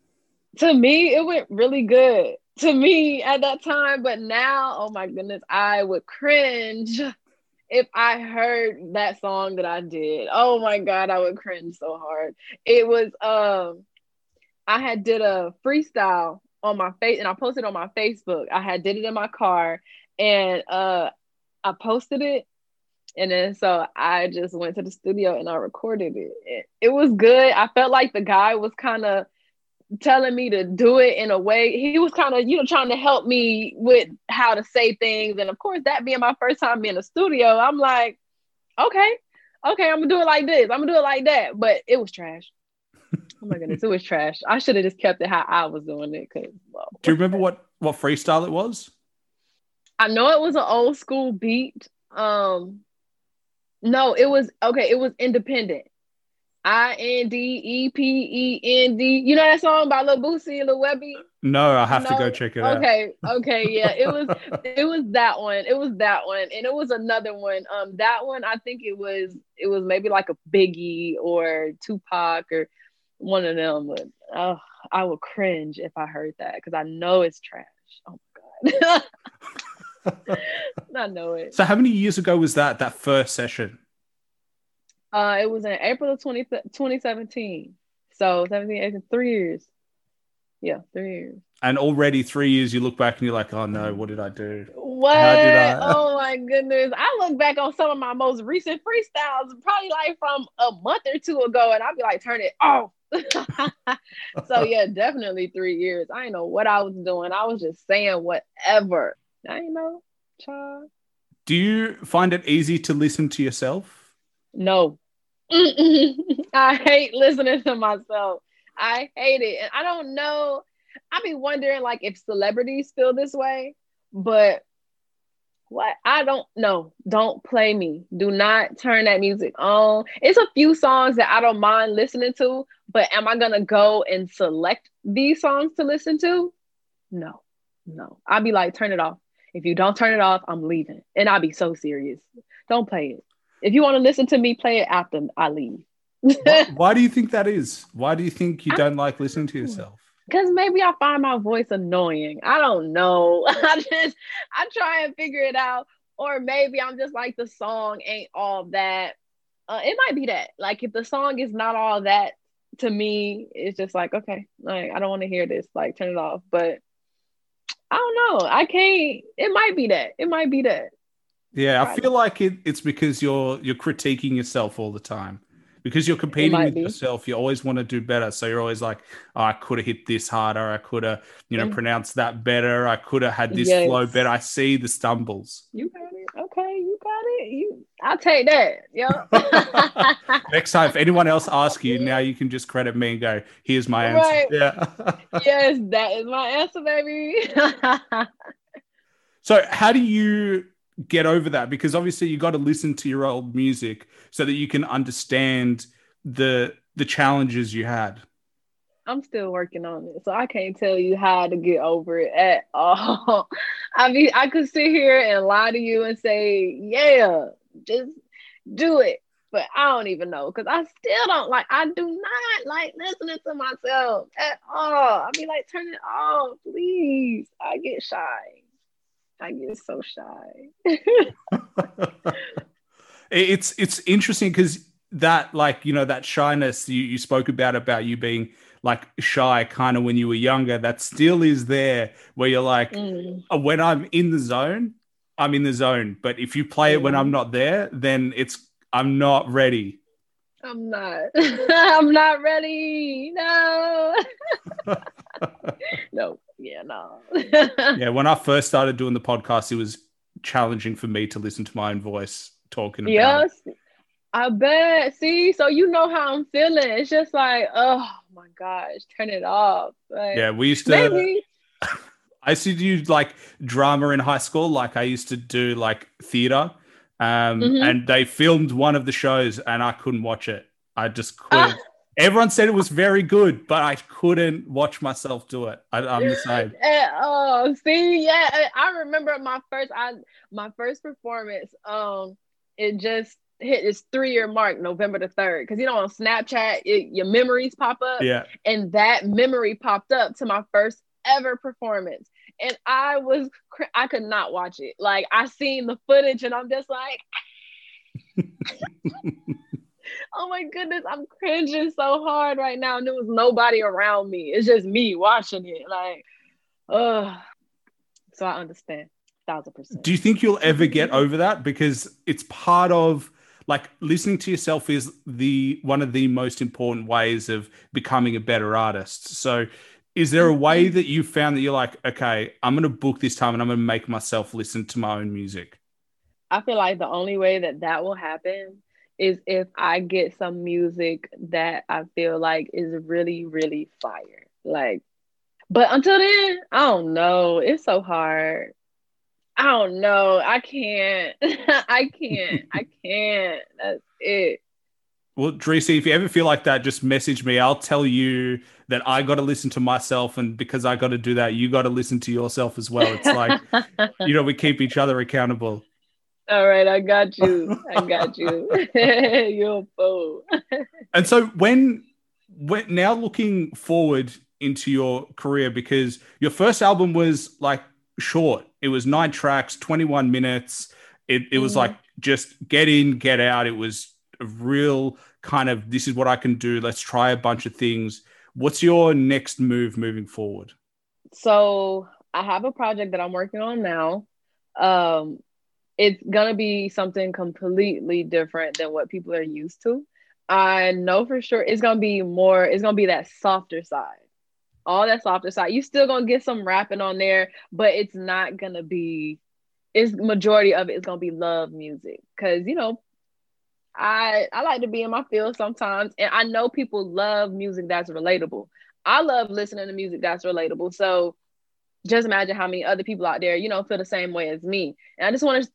To me, it went really good. To me at that time, but now, oh my goodness, I would cringe if I heard that song that I did. Oh my god, I would cringe so hard. It was um I had did a freestyle on my face and I posted on my Facebook. I had did it in my car and uh I posted it and then so I just went to the studio and I recorded it. it. It was good. I felt like the guy was kind of telling me to do it in a way. He was kind of, you know, trying to help me with how to say things. And of course, that being my first time in a studio, I'm like, okay, okay, I'm gonna do it like this. I'm gonna do it like that. But it was trash. oh my goodness, it was trash. I should have just kept it how I was doing it. Cause well, do you remember what what freestyle it was? I know it was an old school beat. Um, no, it was okay. It was independent. I N D E P E N D. You know that song by Lil Boosie and Lil Webbie? No, I have no? to go check it okay, out. Okay, okay, yeah. It was it was that one. It was that one. And it was another one. Um that one I think it was it was maybe like a Biggie or Tupac or one of them. But oh, I would cringe if I heard that because I know it's trash. Oh my god. I know it. So how many years ago was that that first session? Uh, it was in April of 20, 2017. So 17, 18, three years. Yeah, three years. And already three years, you look back and you're like, oh no, what did I do? What? I... Oh my goodness. I look back on some of my most recent freestyles, probably like from a month or two ago, and I'll be like, turn it off. so yeah, definitely three years. I didn't know what I was doing. I was just saying whatever. I know, child. Do you find it easy to listen to yourself? No. I hate listening to myself. I hate it. And I don't know. I be wondering like if celebrities feel this way, but what I don't know. Don't play me. Do not turn that music on. It's a few songs that I don't mind listening to, but am I gonna go and select these songs to listen to? No, no. I'll be like, turn it off. If you don't turn it off, I'm leaving. And I'll be so serious. Don't play it. If you want to listen to me play it after I leave. why, why, do you think that is? Why do you think you don't I, like listening to yourself? Because maybe I find my voice annoying. I don't know. I just I try and figure it out. Or maybe I'm just like the song ain't all that. Uh, it might be that. Like if the song is not all that to me, it's just like, okay, like I don't want to hear this. Like turn it off. But I don't know. I can't. It might be that. It might be that. Yeah, I feel like it, it's because you're you're critiquing yourself all the time. Because you're competing with be. yourself, you always want to do better. So you're always like, oh, I could have hit this harder. I could have, you know, mm. pronounced that better. I could have had this yes. flow better. I see the stumbles. You got it. Okay, you got it. You, I'll take that. Yeah. Next time, if anyone else asks you, now you can just credit me and go, "Here's my answer." Right. Yeah. yes, that is my answer, baby. so, how do you get over that? Because obviously, you got to listen to your old music so that you can understand the the challenges you had. I'm still working on it, so I can't tell you how to get over it at all. I mean, I could sit here and lie to you and say, "Yeah, just do it," but I don't even know because I still don't like. I do not like listening to myself at all. I be like, turn it off, please. I get shy. I get so shy. it's it's interesting because that like you know that shyness you, you spoke about about you being like shy kind of when you were younger that still is there where you're like mm. Uh, when i'm in the zone i'm in the zone. But if you play it when i'm not there then it's i'm not ready. I'm not. I'm not ready. No. No yeah no yeah when i first started doing the podcast it was challenging for me to listen to my own voice talking about yes it. I bet. See, so you know how I'm feeling. It's just like, oh my gosh, turn it off. Like, yeah, we used to. Maybe. I used to do like drama in high school. Like I used to do like theater, um, mm-hmm. and they filmed one of the shows, and I couldn't watch it. I just couldn't. Everyone said it was very good, but I couldn't watch myself do it. I, am the same. oh, see, yeah, I remember my first, I my first performance. Um, it just hit its three year mark November the 3rd. Because you know, on Snapchat, it, your memories pop up. Yeah. And that memory popped up to my first ever performance. And I was, I could not watch it. Like, I seen the footage and I'm just like, oh my goodness, I'm cringing so hard right now. And there was nobody around me. It's just me watching it. Like, oh, so I understand. Thousand percent. Do you think you'll ever get over that? Because it's part of like listening to yourself is the one of the most important ways of becoming a better artist. So is there a way mm-hmm. that you found that you're like, okay, I'm going to book this time and I'm going to make myself listen to my own music? I feel like the only way that that will happen is if I get some music that I feel like is really, really fire. Like, but until then, I don't know. It's so hard. I don't know. I can't. I can't. I can't. That's it. Well, Dreci, if you ever feel like that, just message me. I'll tell you that I got to listen to myself, and because I got to do that, you got to listen to yourself as well. It's like, you know, we keep each other accountable. All right, I got you. I got you. You're a fool. and so when, when now looking forward into your career, because your first album was like short. It was nine tracks, 21 minutes. It, it was mm-hmm. like just get in, get out. It was a real kind of this is what I can do. Let's try a bunch of things. What's your next move moving forward? So I have a project that I'm working on now. Um, it's gonna be something completely different than what people are used to. I know for sure it's gonna be more, it's gonna be that softer side all that softer side. You still gonna get some rapping on there, but it's not gonna be. It's majority of it is gonna be love music because you know, I I like to be in my field sometimes, and I know people love music that's relatable. I love listening to music that's relatable. So just imagine how many other people out there, you know, feel the same way as me. And I just want to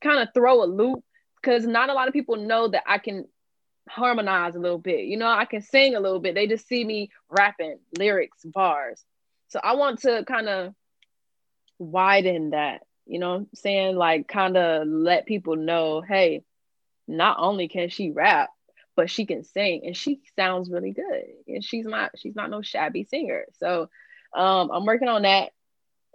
kind of throw a loop because not a lot of people know that I can harmonize a little bit. You know, I can sing a little bit. They just see me rapping lyrics, bars. So I want to kind of widen that, you know I'm saying? Like kind of let people know, hey, not only can she rap, but she can sing and she sounds really good. And she's not she's not no shabby singer. So um I'm working on that.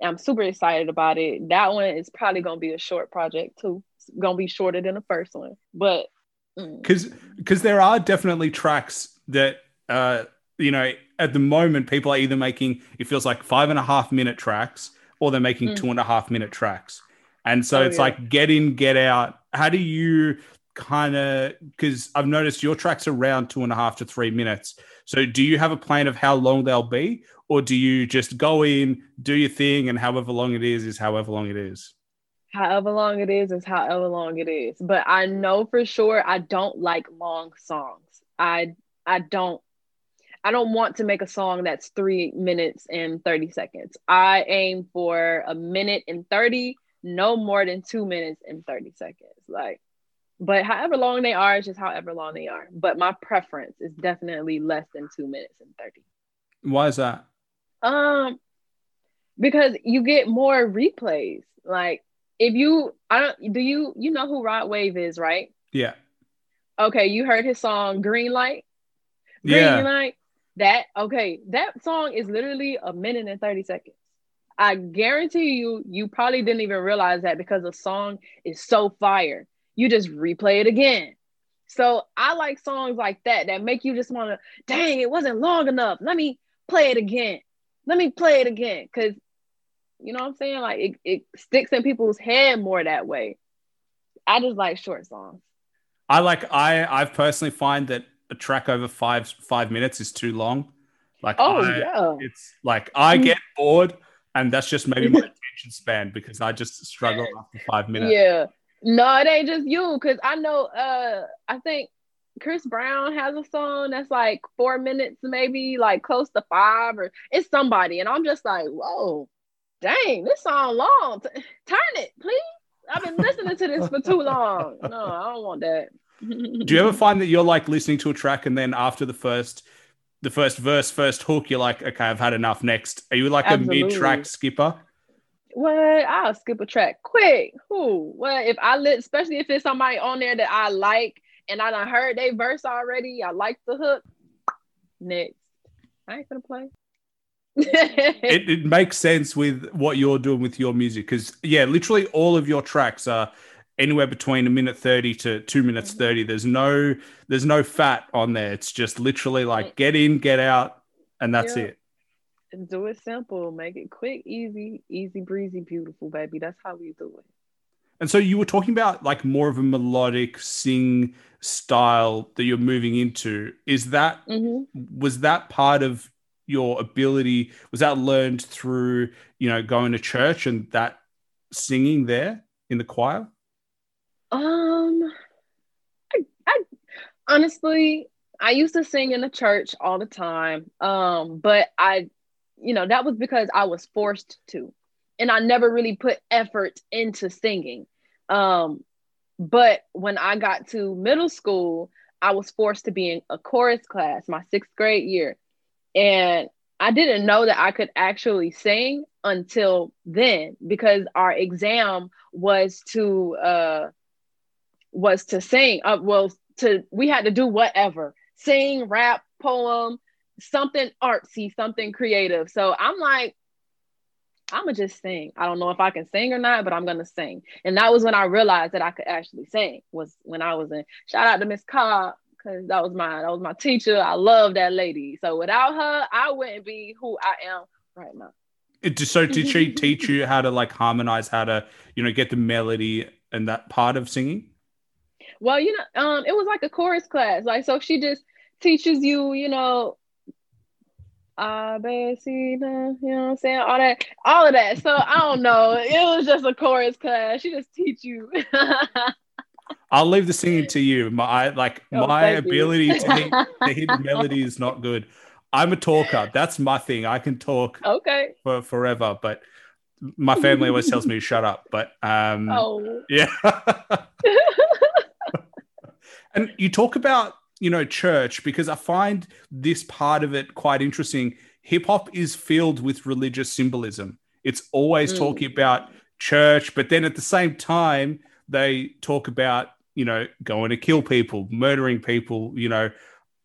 I'm super excited about it. That one is probably gonna be a short project too. It's gonna be shorter than the first one. But because mm. because there are definitely tracks that uh you know at the moment people are either making it feels like five and a half minute tracks or they're making mm. two and a half minute tracks and so oh, it's yeah. like get in get out how do you kind of because i've noticed your tracks are around two and a half to three minutes so do you have a plan of how long they'll be or do you just go in do your thing and however long it is is however long it is? However long it is is however long it is. But i know for sure i don't like long songs. I i don't i don't want to make a song that's three minutes and 30 seconds. I aim for a minute and 30 no more than two minutes and 30 seconds. Like but however long they are it's just however long they are. But my preference is definitely less than two minutes and 30 why is that um because you get more replays like if you I don't do you you know who Rod Wave is, right? Yeah. Okay, you heard his song Green Light. Green Yeah. Light. That okay, that song is literally a minute and 30 seconds. I guarantee you, you probably didn't even realize that because the song is so fire. You just replay it again. So I like songs like that that make you just want to, dang, it wasn't long enough. Let me play it again. Let me play it again. Cause you know what I'm saying? Like it, it sticks in people's head more that way. I just like short songs. I like I I personally find that a track over five five minutes is too long. Like Oh I, yeah. it's like I get bored, and that's just maybe my attention span because I just struggle after five minutes. Yeah. No, it ain't just you, because I know uh I think Chris Brown has a song that's like four minutes, maybe like close to five, or it's somebody, and I'm just like, whoa, dang, this song long. T- turn it, please. I've been listening to this for too long. No, I don't want that. Do you ever find that you're like listening to a track and then after the first the first verse, first hook, you're like, okay, I've had enough. Next, are you like Absolutely. a mid-track skipper? What? I'll skip a track quick. Who? Well, If I lit, especially if it's somebody on there that I like and I done heard they verse already, I like the hook. Next. I ain't gonna play. It, it makes sense with what you're doing with your music because yeah, literally all of your tracks are anywhere between a minute 30 to two minutes Mhm. 30 there's no there's no fat on there it's just literally like get in get out and that's Yeah. it do it simple, make it quick, easy, easy breezy, beautiful, baby. That's how we do it. And so you were talking about like more of a melodic sing style that you're moving into. Is that hmm was that part of your ability? Was that learned through you know going to church and that singing there in the choir? Um, I, I honestly, I used to sing in the church all the time. Um, but I, you know, that was because I was forced to, and I never really put effort into singing. Um, but when I got to middle school, I was forced to be in a chorus class my sixth grade year, and I didn't know that I could actually sing until then because our exam was to uh was to sing uh, well to we had to do whatever sing rap poem something artsy something creative so i'm like i'm gonna just sing. I don't know if i can sing or not but i'm gonna sing. And that was when i realized that i could actually sing was when i was in shout out to miss cobb because that was my that was my teacher. I love that lady. So without her i wouldn't be who i am right now. It, so did she teach you how to like harmonize, how to you know get the melody and that part of singing? Well, you know, um, it was like a chorus class. Like, so she just teaches you, you know, ah, baby, you know what I'm saying? All that, all of that. So I don't know. It was just a chorus class. She just teach you. I'll leave the singing to you. My like Oh, my ability to hit, to hit the melody is not good. I'm a talker. That's my thing. I can talk okay. for forever, but my family always tells me to shut up. But um, Oh, yeah. and you talk about you know church because I find this part of it quite interesting. Hip hop is filled with religious symbolism. It's always Mm. talking about church, but then at the same time they talk about you know going to kill people, murdering people. You know,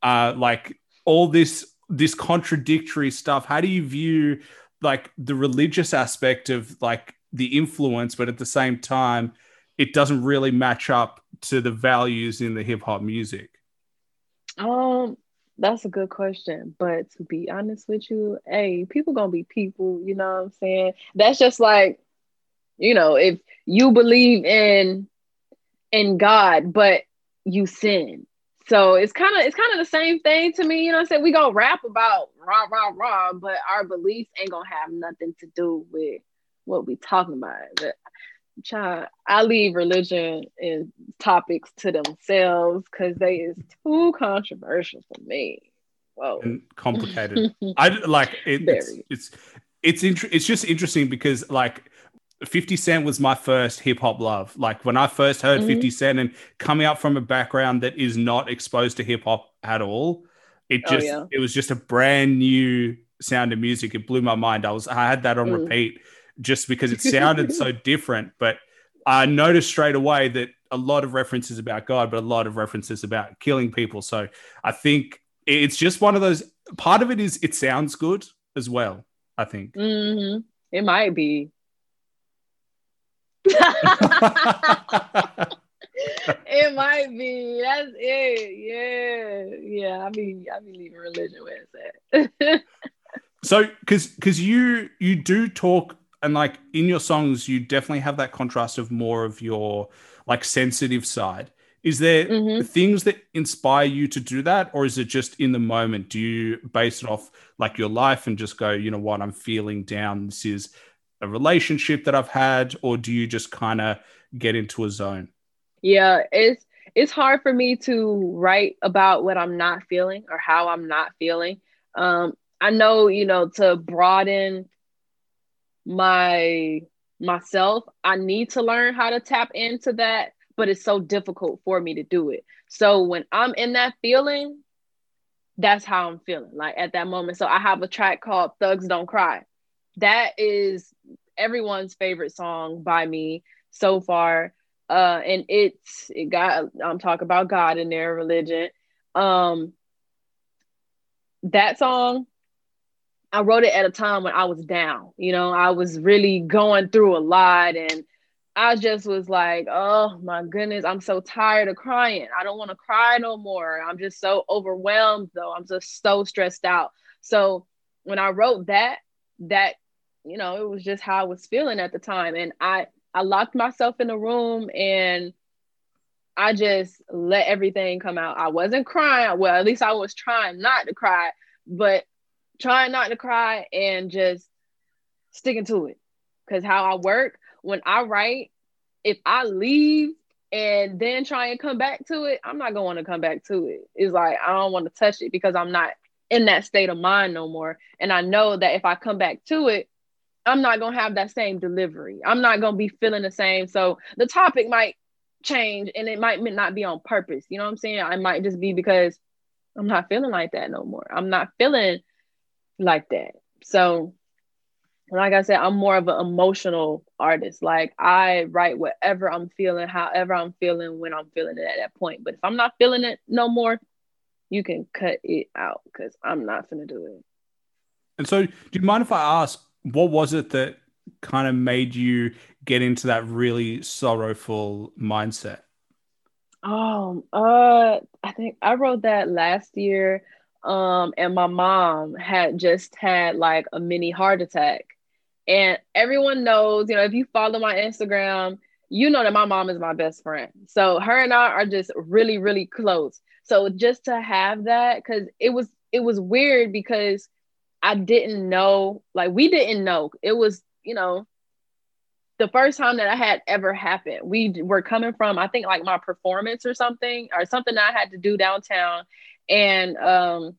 uh, like all this this contradictory stuff. How do you view like the religious aspect of like the influence, but at the same time, it doesn't really match up to the values in the hip hop music. Um, that's a good question. But to be honest with you, hey, people gonna be people. You know what I'm saying? That's just like, you know, if you believe in in God, but you sin. So it's kind of it's kind of the same thing to me. You know what I'm saying? We gonna rap about rah rah rah, but our beliefs ain't gonna have nothing to do with what we talking about. Child, I leave religion and topics to themselves because they is too controversial for me. Whoa. and complicated. I like it, it's it's it's it's just interesting because like 50 Cent was my first hip hop love. Like when I first heard Mhm. 50 Cent and coming up from a background that is not exposed to hip hop at all, it Oh, just yeah. it was just a brand new sound of music. It blew my mind. I was I had that on Mm. repeat just because it sounded so different, but I noticed straight away that a lot of references about God, but a lot of references about killing people. So I think it's just one of those. Part of it is it sounds good as well. I think mm-hmm. it might be. it might be. That's it. Yeah, yeah. I mean, I be leaving religion where it's at. so, because because you you do talk and like in your songs, you definitely have that contrast of more of your like sensitive side. Is there mm-hmm. things that inspire you to do that, or is it just in the moment? Do you base it off like your life and just go, you know what, I'm feeling down. This is a relationship that I've had, or do you just kind of get into a zone? Yeah, it's it's hard for me to write about what I'm not feeling or how I'm not feeling. Um, I know, you know, to broaden my myself, I need to learn how to tap into that, but it's so difficult for me to do it. So when I'm in that feeling, that's how I'm feeling like at that moment. So I have a track called Thugs Don't Cry. That is everyone's favorite song by me so far uh, and it's it got I'm talking about God in their religion. Um, that song, I wrote it at a time when I was down. You know, I was really going through a lot, and I just was like, oh my goodness, I'm so tired of crying. I don't want to cry no more. I'm just so overwhelmed, though. I'm just so stressed out. So when I wrote that, that you know, it was just how I was feeling at the time, and I I locked myself in a room and I just let everything come out. I wasn't crying. Well, at least I was trying not to cry, but trying not to cry and just sticking to it. Because how I work, when I write, if I leave and then try and come back to it, I'm not going to come back to it. It's like, I don't want to touch it because I'm not in that state of mind no more. And I know that if I come back to it, I'm not gonna have that same delivery. I'm not gonna be feeling the same. So the topic might change and it might not be on purpose. You know what I'm saying? I might just be because I'm not feeling like that no more. I'm not feeling like that. So like I said, I'm more of an emotional artist. Like I write whatever I'm feeling, however I'm feeling, when I'm feeling it at that point. But if I'm not feeling it no more, you can cut it out because I'm not gonna do it. And so, do you mind if I ask what was it that kind of made you get into that really sorrowful mindset? Um, uh, I think I wrote that last year. Um, and my mom had just had like a mini heart attack. And everyone knows, you know, if you follow my Instagram, you know that my mom is my best friend. So her and I are just really, really close. So just to have that, because it was it was weird because I didn't know, like we didn't know. It was, you know, the first time that I had ever happened. We were coming from, I think, like my performance or something, or something I had to do downtown, and um,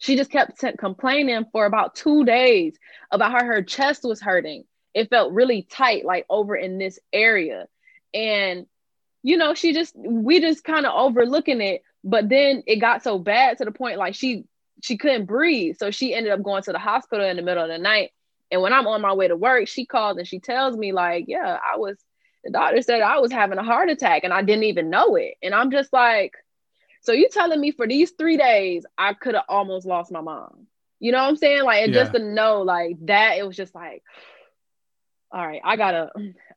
she just kept complaining for about two days about how her chest was hurting. It felt really tight, like over in this area, and you know, she just we just kind of overlooking it. But then it got so bad to the point like she she couldn't breathe. So she ended up going to the hospital in the middle of the night. And when I'm on my way to work, she calls and she tells me, like, yeah, I was, the doctor said I was having a heart attack and I didn't even know it. And I'm just like, so you telling me for these three days, I could have almost lost my mom. You know what I'm saying? Like, and yeah. just to know like that, it was just like, all right, I gotta,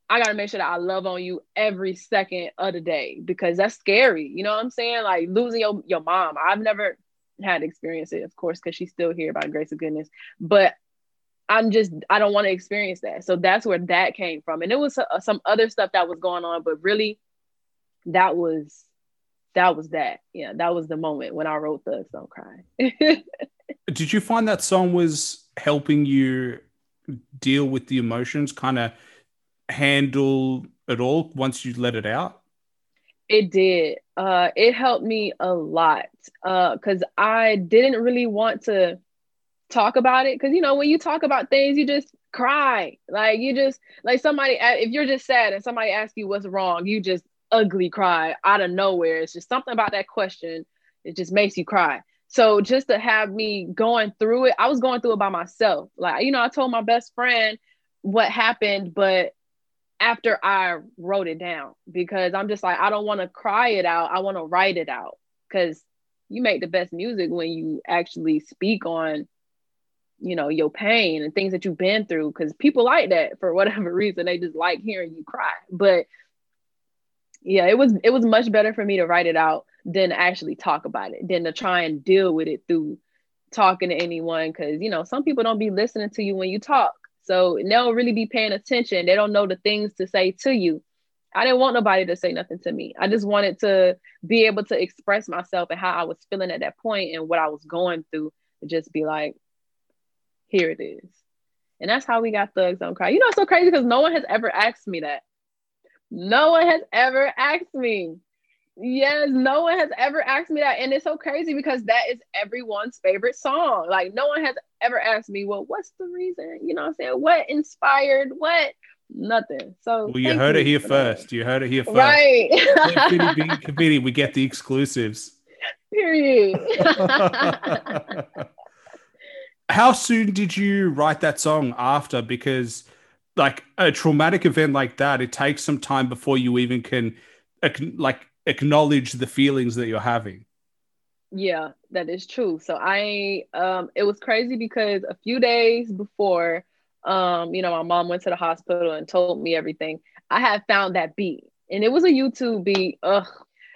I gotta make sure that I love on you every second of the day because that's scary. You know what I'm saying? Like losing your, your mom. I've never had experienced it, of course, because she's still here by grace of goodness. But I'm just I don't want to experience that. So that's where that came from, and it was uh, some other stuff that was going on, but really, that was that was that. Yeah, that was the moment when I wrote "Thugs Don't Cry." Did you find that song was helping you deal with the emotions, kind of handle it all once you let it out? It did. Uh, it helped me a lot because uh, I didn't really want to talk about it. Because you know, when you talk about things, you just cry. Like you just like somebody. If you're just sad and somebody asks you what's wrong, you just ugly cry out of nowhere. It's just something about that question. It just makes you cry. So just to have me going through it, I was going through it by myself. Like you know, I told my best friend what happened, but after I wrote it down because I'm just like, I don't want to cry it out. I want to write it out because you make the best music when you actually speak on, you know, your pain and things that you've been through. Because people like that for whatever reason. They just like hearing you cry. But yeah, it was it was much better for me to write it out than actually talk about it, than to try and deal with it through talking to anyone. Because you know, some people don't be listening to you when you talk. So they don't really be paying attention. They don't know the things to say to you. I didn't want nobody to say nothing to me. I just wanted to be able to express myself and how I was feeling at that point and what I was going through. To just be like, here it is. And that's how we got Thugs Don't Cry. You know, it's so crazy because no one has ever asked me that. No one has ever asked me. Yes, no one has ever asked me that. And it's so crazy because that is everyone's favorite song. Like, no one has ever asked me, well, what's the reason? You know what I'm saying? What inspired what? Nothing. So, well, you heard you it here first. That. You heard it here first. Right. Committee, we get the exclusives. Period. How soon did you write that song after? Because, like, a traumatic event like that, it takes some time before you even can, like, acknowledge the feelings that you're having. Yeah, that is true. So I um it was crazy because a few days before um you know my mom went to the hospital and told me everything, I had found that beat. And it was a YouTube beat. Ugh.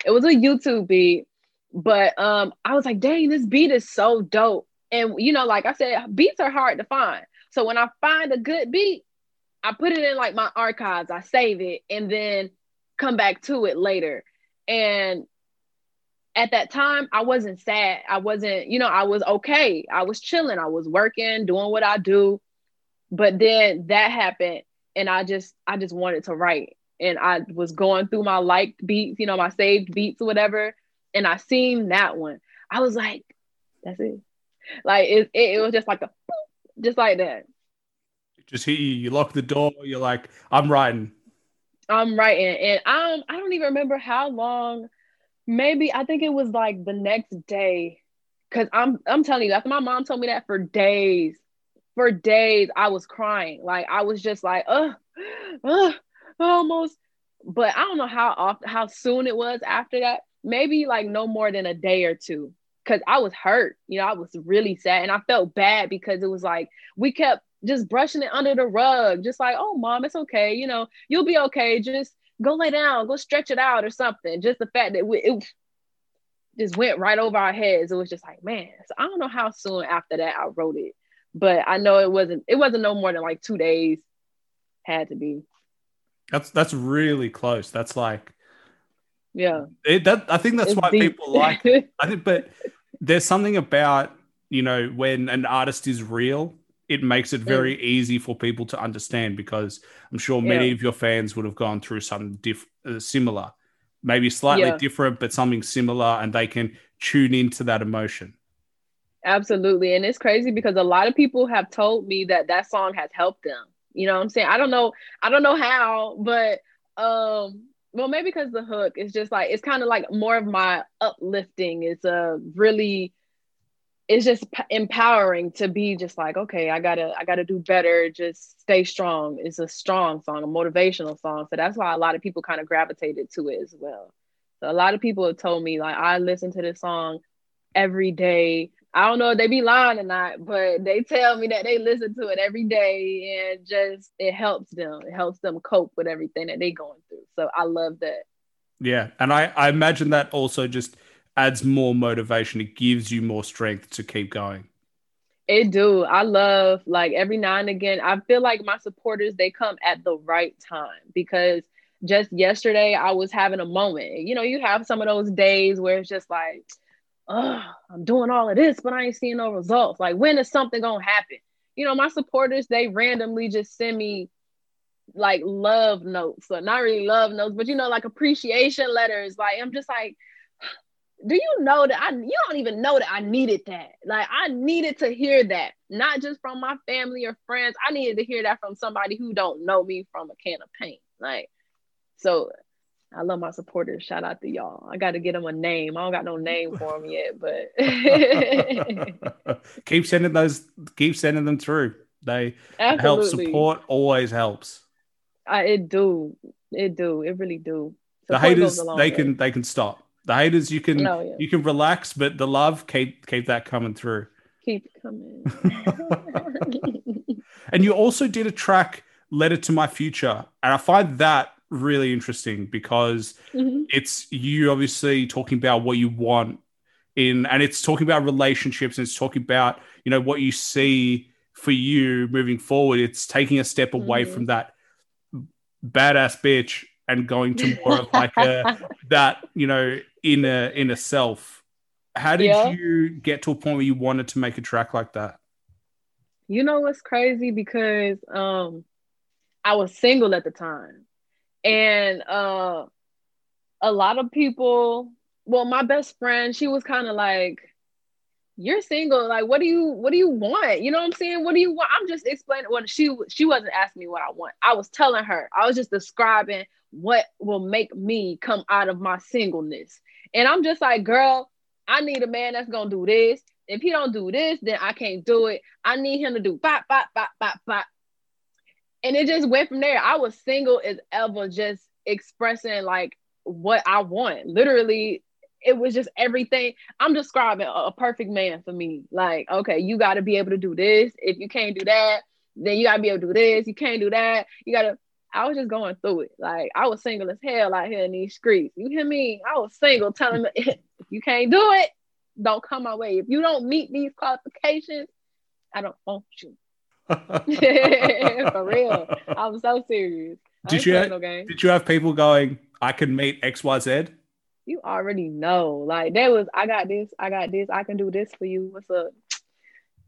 It was a YouTube beat, but um I was like, "Dang, this beat is so dope." And you know, like I said, beats are hard to find. So when I find a good beat, I put it in like my archives, I save it and then come back to it later. And at that time, I wasn't sad. I wasn't, you know, I was okay. I was chilling. I was working, doing what I do. But then that happened and I just I just wanted to write. And I was going through my liked beats, you know, my saved beats whatever. And I seen that one. I was like, that's it. Like it, it, it was just like a just like that. Just hit you, you lock the door, you're like, I'm writing. I'm writing, and um, I don't even remember how long. Maybe I think it was like the next day, cause I'm I'm telling you, after my mom told me that for days, for days I was crying. Like I was just like, uh, uh, almost. But I don't know how often, how soon it was after that. Maybe like no more than a day or two, cause I was hurt. You know, I was really sad, and I felt bad because it was like we kept just brushing it under the rug, just like, oh, mom, it's okay. You know, you'll be okay. Just go lay down, go stretch it out or something. Just the fact that we, it just went right over our heads. It was just like, man. So I don't know how soon after that I wrote it, but I know it wasn't. It wasn't no more than like two days. Had to be. That's that's really close. That's like, yeah. It, that I think that's it's why deep. people like. It. I think, but there's something about you know when an artist is real it makes it very mm. easy for people to understand because I'm sure many yeah. of your fans would have gone through something diff- uh, similar, maybe slightly yeah. different, but something similar, and they can tune into that emotion. Absolutely. And it's crazy because a lot of people have told me that that song has helped them. You know what I'm saying? I don't know. I don't know how, but um, well, maybe because the hook is just like it's kind of like more of my uplifting. It's a really it's just empowering to be just like okay i gotta i gotta do better just stay strong. It's a strong song a motivational song. So that's why a lot of people kind of gravitated to it as well. So a lot of people have told me like i listen to this song every day. I don't know if they be lying or not but they tell me that they listen to it every day and just it helps them. It helps them cope with everything that they going through. So i love that. Yeah and i i imagine that also just adds more motivation. It gives you more strength to keep going. It do. I love like every now and again. I feel like my supporters they come at the right time because just yesterday I was having a moment. You know, you have some of those days where it's just like, oh, I'm doing all of this, but I ain't seeing no results. Like, when is something gonna happen? You know, my supporters they randomly just send me like love notes, so not really love notes, but you know, like appreciation letters. Like, I'm just like, do you know that I you don't even know that I needed that. Like I needed to hear that, not just from my family or friends. I needed to hear that from somebody who don't know me from a can of paint. Like so I love my supporters. Shout out to y'all. I got to get them a name. I don't got no name for them yet, but keep sending those. Keep sending them through. They Absolutely. help support. Always helps. I, it do. It do. It really do. the haters, they way. can they can stop. The haters, you can oh, yeah. you can relax, but the love keep keep that coming through. Keep coming. and you also did a track letter to my future, and I find that really interesting because mm-hmm. it's you obviously talking about what you want in, and it's talking about relationships, and it's talking about you know what you see for you moving forward. It's taking a step away mm-hmm. from that badass bitch and going to more of like a that you know inner inner self. How did yeah. you get to a point where you wanted to make a track like that? You know what's crazy? Because um i was single at the time. And uh a lot of people well my best friend she was kind of like you're single like what do you what do you want? You know what i'm saying? What do you want? I'm just explaining what she she wasn't asking me what i want. I was telling her i was just describing what will make me come out of my singleness. And i'm just like girl i need a man that's gonna do this. If he don't do this then i can't do it. I need him to do bop bop bop bop bop. And it just went from there. I was single as ever just expressing like what i want. Literally it was just everything. I'm describing a, a perfect man for me. Like, okay, you got to be able to do this. If you can't do that, then you got to be able to do this. You can't do that. You got to. I was just going through it. Like, I was single as hell out here in these streets. You hear me? I was single, telling me if you can't do it, don't come my way. If you don't meet these qualifications, I don't want you. for real. I'm so serious. Did you, have, did you have people going, I can meet XYZ? You already know. Like that was I got this, I got this, I can do this for you. What's up?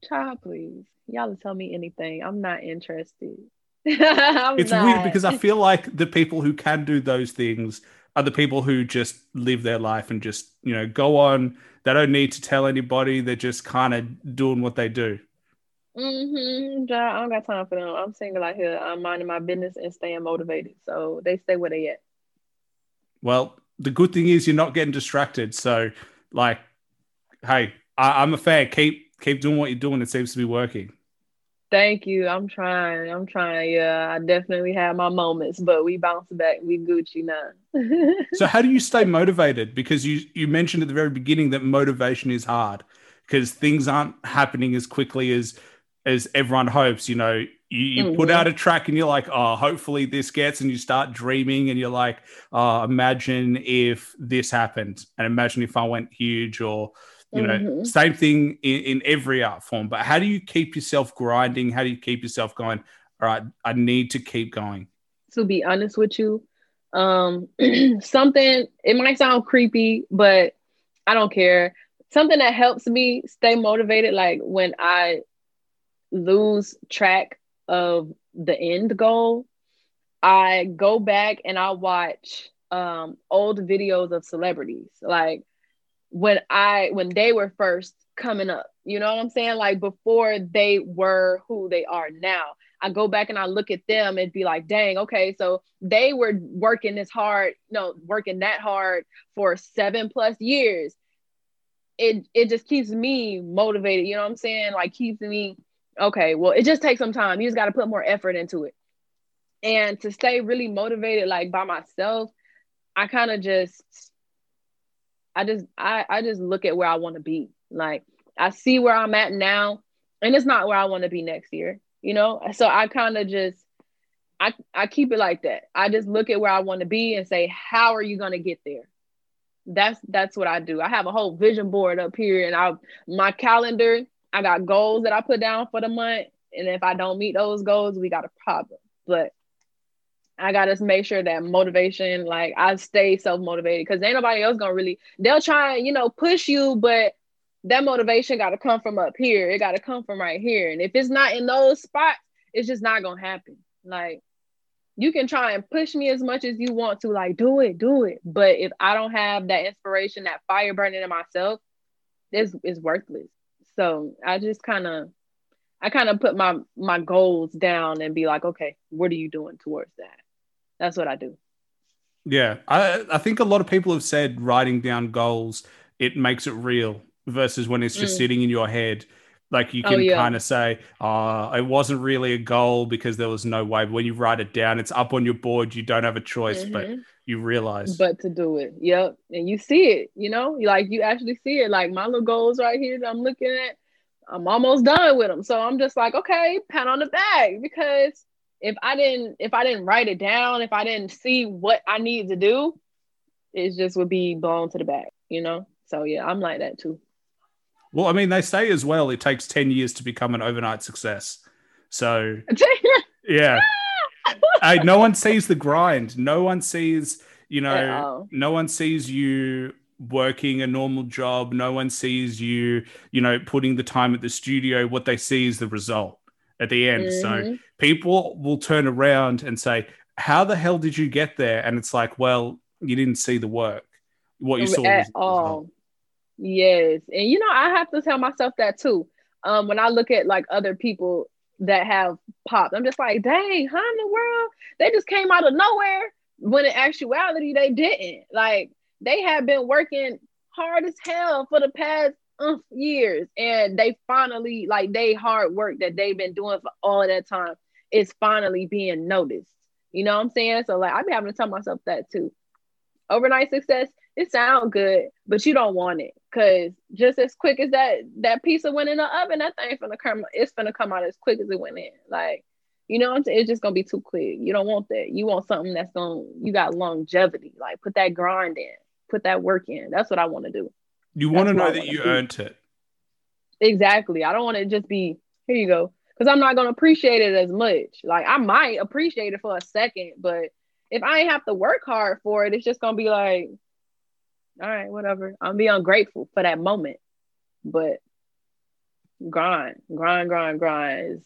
Child, please. Y'all tell me anything. I'm not interested. I'm it's not. weird because I feel like the people who can do those things are the people who just live their life and just, you know, go on. They don't need to tell anybody. They're just kind of doing what they do. Mm-hmm. I don't got time for them. I'm single out here. I'm minding my business and staying motivated. So they stay where they at. Well, the good thing is you're not getting distracted. So, like, hey, I, I'm a fan. Keep keep doing what you're doing. It seems to be working. Thank you. I'm trying. I'm trying. Yeah, I definitely have my moments, but we bounce back. We Gucci now. so how do you stay motivated? Because you you mentioned at the very beginning that motivation is hard because things aren't happening as quickly as as everyone hopes. You know, you, you mm-hmm. put out a track and you're like, oh, hopefully this gets, and you start dreaming and you're like, oh, imagine if this happened, and imagine if I went huge, or you know, mm-hmm. same thing in, in every art form. But how do you keep yourself grinding? How do you keep yourself going? All right, I need to keep going. To be honest with you, um, something it might sound creepy, but I don't care. Something that helps me stay motivated, like when I lose track of the end goal, I go back and I watch um, old videos of celebrities, like when I when they were first coming up. You know what I'm saying? Like before they were who they are now. I go back and I look at them and be like, dang, okay, so they were working this hard, no, working that hard for seven plus years. It it just keeps me motivated, you know what I'm saying? Like keeps me okay, well, it just takes some time. You just got to put more effort into it. And to stay really motivated, like by myself, I kind of just, I just, I, I just look at where I want to be. Like I see where I'm at now, and it's not where I want to be next year, you know? So I kind of just, I, I keep it like that. I just look at where I want to be and say, how are you going to get there? That's that's what I do. I have a whole vision board up here, and I my calendar I got goals that I put down for the month. And if I don't meet those goals, we got a problem. But I gotta make sure that motivation, like I stay self-motivated because ain't nobody else gonna really they'll try and you know push you, but that motivation gotta come from up here. It gotta come from right here. And if it's not in those spots, it's just not gonna happen. Like you can try and push me as much as you want to, like do it, do it. But if I don't have that inspiration, that fire burning in myself, it's, it's worthless. So I just kind of I kind of put my my goals down and be like, okay, what are you doing towards that? That's what I do. Yeah, I I think a lot of people have said writing down goals it makes it real versus when it's just mm. sitting in your head. Like you Oh, can yeah. kind of say, "Oh, it wasn't really a goal because there was no way." But when you write it down, it's up on your board. You don't have a choice, but Mhm. You realize. but to do it. Yep. And you see it, you know, like you actually see it. Like my little goals right here that I'm looking at, I'm almost done with them. So I'm just like, okay, pat on the back because if I didn't if I didn't write it down, if I didn't see what I need to do, it just would be blown to the back, you know? So yeah, I'm like that too. well, I mean, they say as well it takes ten years to become an overnight success. So yeah, hey, no one sees the grind. No one sees, you know, no one sees you working a normal job. No one sees you, you know, putting the time at the studio. What they see is the result at the end. So Mhm. people will turn around and say, How the hell did you get there? And it's like, Well, you didn't see the work. What you saw at was all. Yes. And you know, I have to tell myself that too. Um, when I look at like other people that have popped, I'm just like, dang, how in the world? They just came out of nowhere when in actuality they didn't. Like they have been working hard as hell for the past umph years. And they finally, like they hard work that they've been doing for all that time is finally being noticed. You know what I'm saying? So like I be having to tell myself that too. Overnight success, it sounds good, but you don't want it because just as quick as that that pizza went in the oven, that thing finna come. It's gonna come out as quick as it went in. Like, you know, what I'm saying? it's just gonna be too quick. You don't want that. You want something that's gonna you got longevity. Like, put that grind in, put that work in. That's what I want to do. You want to know that you earned it. Exactly. I don't want to just be here. You go, because I'm not gonna appreciate it as much. Like, I might appreciate it for a second, but if I ain't have to work hard for it, it's just gonna be like, all right, whatever. I'm be ungrateful for that moment. But grind, grind, grind, grind is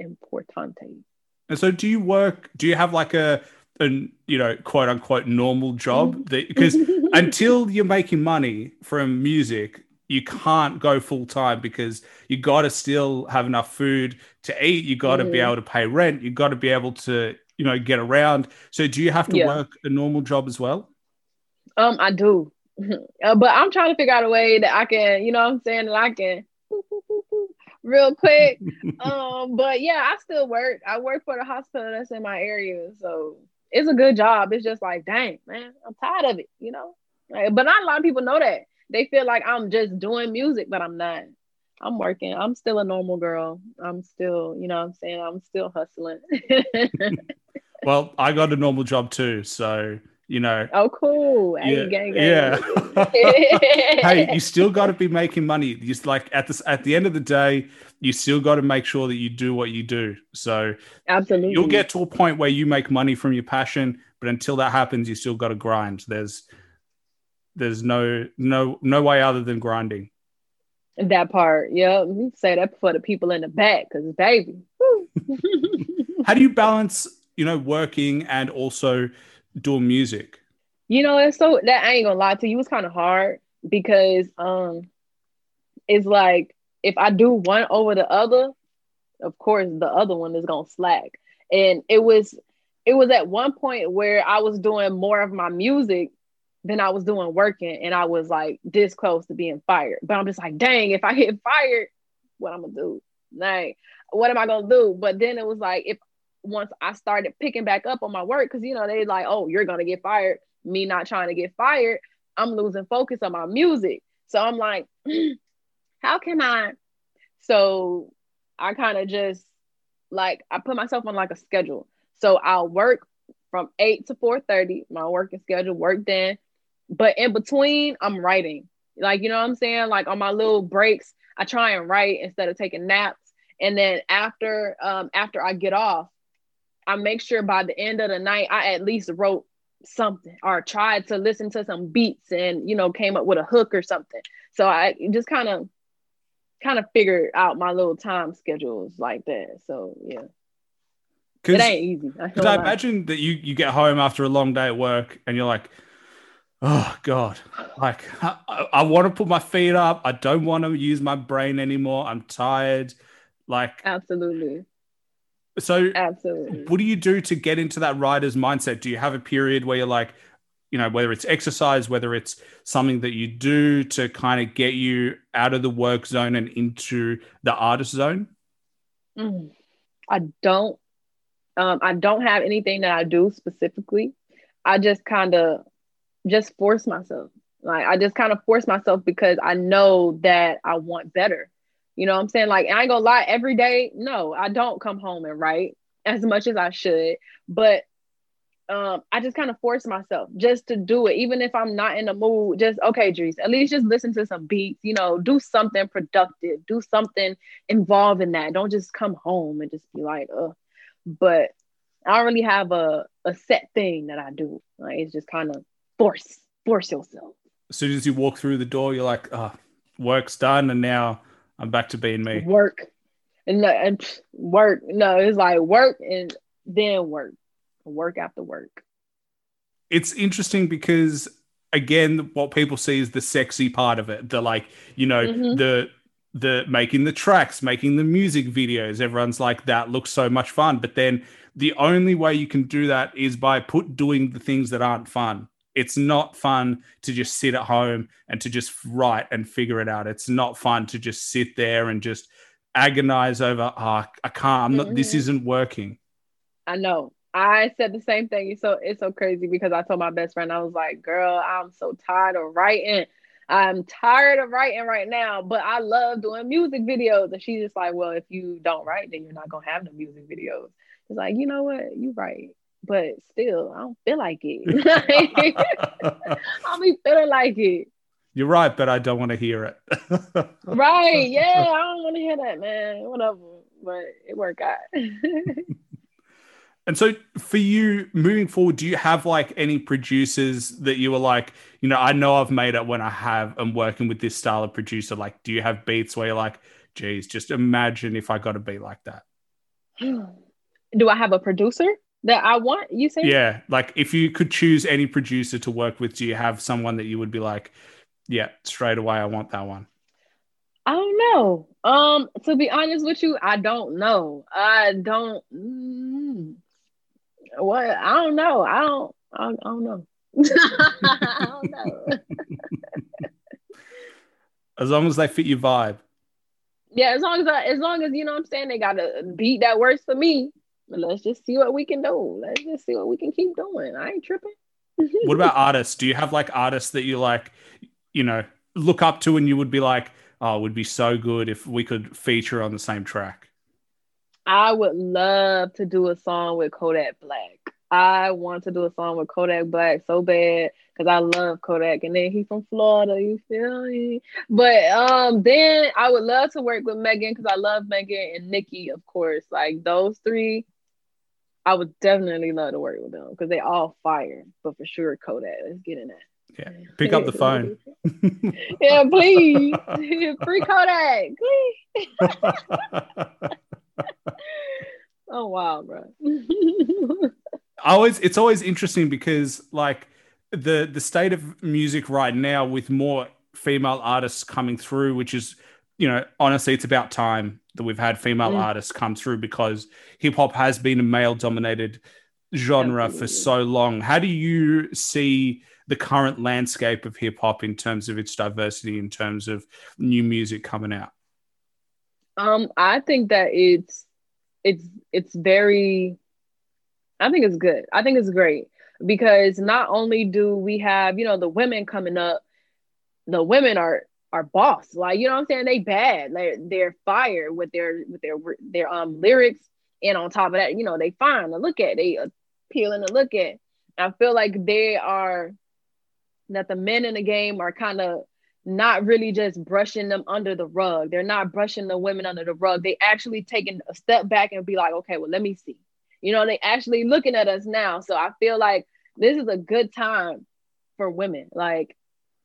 importante. And so, do you work? Do you have like a, an you know, quote unquote normal job? Because until you're making money from music, you can't go full time because you got to still have enough food to eat. You got to be Mhm. able to pay rent. You got to be able to you know get around. So, do you have to Yeah. work a normal job as well? Um, I do. Uh, but I'm trying to figure out a way that I can, you know what I'm saying, that I can real quick. um, but yeah, I still work. I work for the hospital that's in my area. So it's a good job. It's just like, dang, man, I'm tired of it, you know? Like, but not a lot of people know that. They feel like I'm just doing music, but I'm not. I'm working. I'm still a normal girl. I'm still, you know what I'm saying? I'm still hustling. Well, I got a normal job too, so you know. oh, cool. Hey, Yeah, yeah. hey, you still got to be making money. Just like at this at the end of the day, you still got to make sure that you do what you do. So Absolutely. you'll get to a point where you make money from your passion, but until that happens, you still got to grind. There's there's no no no way other than grinding. That part, yeah. Say that for the people in the back, cause baby. How do you balance, you know, working and also doing music? you know, it's so that I ain't gonna lie to you, it's kind of hard because um, it's like if I do one over the other, of course the other one is gonna slack. And it was it was at one point where I was doing more of my music than I was doing working, and I was like this close to being fired. But I'm just like, dang, if I get fired, what I'm gonna do? Like, what am I gonna do? But then it was like if once I started picking back up on my work, because you know, they like, oh, you're gonna get fired. Me not trying to get fired, I'm losing focus on my music. So I'm like, how can I? So I kind of just like I put myself on like a schedule. So I'll work from eight to four thirty, my working schedule, work then. But in between, I'm writing. Like, you know what I'm saying? Like on my little breaks, I try and write instead of taking naps. And then after um after I get off, I make sure by the end of the night I at least wrote something or tried to listen to some beats and you know came up with a hook or something. So I just kind of kind of figured out my little time schedules like that. So yeah, it ain't easy. I, I imagine that you you get home after a long day at work and you're like, oh god, like I, I want to put my feet up. I don't want to use my brain anymore. I'm tired. Like absolutely, so. absolutely. What do you do to get into that writer's mindset? Do you have a period where you're like, you you know, whether it's exercise, whether it's something that you do to kind of get you out of the work zone and into the artist zone? Mm. I don't. Um, I don't have anything that I do specifically. I just kind of just force myself. Like I just kind of force myself because I know that I want better. You know what I'm saying? Like, I ain't gonna lie, every day, no, I don't come home and write as much as I should. But um, I just kind of force myself just to do it, even if I'm not in the mood. Just okay, Dreci, at least just listen to some beats. You know, do something productive, do something involved in that. Don't just come home and just be like, "uh." But I don't really have a a set thing that I do. Like it's just kind of force force yourself. As soon as you walk through the door, you're like, "oh, work's done," and now I'm back to being me. Work and, and work. No, it's like work and then work work after work. It's interesting because again, what people see is the sexy part of it. The like, you know, mm-hmm. the the making the tracks, making the music videos. Everyone's like, that looks so much fun. But then the only way you can do that is by put doing the things that aren't fun. It's not fun to just sit at home and to just write and figure it out. It's not fun to just sit there and just agonize over, oh, I can't, I'm not, mm-hmm. this isn't working. I know. I said the same thing. So it's so crazy because I told my best friend, I was like, girl, I'm so tired of writing. I'm tired of writing right now, but I love doing music videos. And she's just like, well, if you don't write, then you're not gonna have the music videos. It's like, you know what? You right. But still, I don't feel like it. I'll be feeling like it. You're right, but I don't want to hear it. right. Yeah, I don't want to hear that, man. Whatever. But it worked out. And so for you moving forward, do you have like any producers that you were like, you know, I know I've made it when I have I'm working with this style of producer. Like, do you have beats where you're like, geez, just imagine if I got a beat like that? Do I have a producer that I want? You say? Yeah. Like if you could choose any producer to work with, do you have someone that you would be like, yeah, straight away, I want that one? I don't know. Um, to be honest with you, I don't know. I don't. Mm, what I don't know. I don't. I don't, I don't know. I don't know. as long as they fit your vibe. Yeah, as long as I, as long as you know what I'm saying, they got a beat that works for me. Let's just see what we can do. Let's just see what we can keep doing. I ain't tripping. what about artists? Do you have like artists that you like, you know, look up to and you would be like, oh, it would be so good if we could feature on the same track? I would love to do a song with Kodak Black. I want to do a song with Kodak Black so bad because I love Kodak, and then he's from Florida. You feel me? But um, then I would love to work with Megan because I love Megan and Nicki, of course. Like those three, I would definitely love to work with them because they all fire. But for sure, Kodak. Let's get in that. Yeah, pick up the phone. yeah, please. Free Kodak, please. oh wow, bro. always it's always interesting because like the the state of music right now with more female artists coming through, which is you know honestly it's about time that we've had female mm. artists come through because hip hop has been a male dominated genre Absolutely. for so long. How do you see the current landscape of hip hop in terms of its diversity, in terms of new music coming out? Um, I think that it's it's it's very I think it's good. I think it's great because not only do we have, you know, the women coming up, the women are are boss. Like, you know what I'm saying? They bad. They're they're fire with their with their their um lyrics. And on top of that, you know, they fine to look at, they appealing to look at. I feel like they are that the men in the game are kind of not really just brushing them under the rug. They're not brushing the women under the rug. They actually taking a step back and be like, okay, well, let me see. You know, they actually looking at us now. So I feel like this is a good time for women. Like,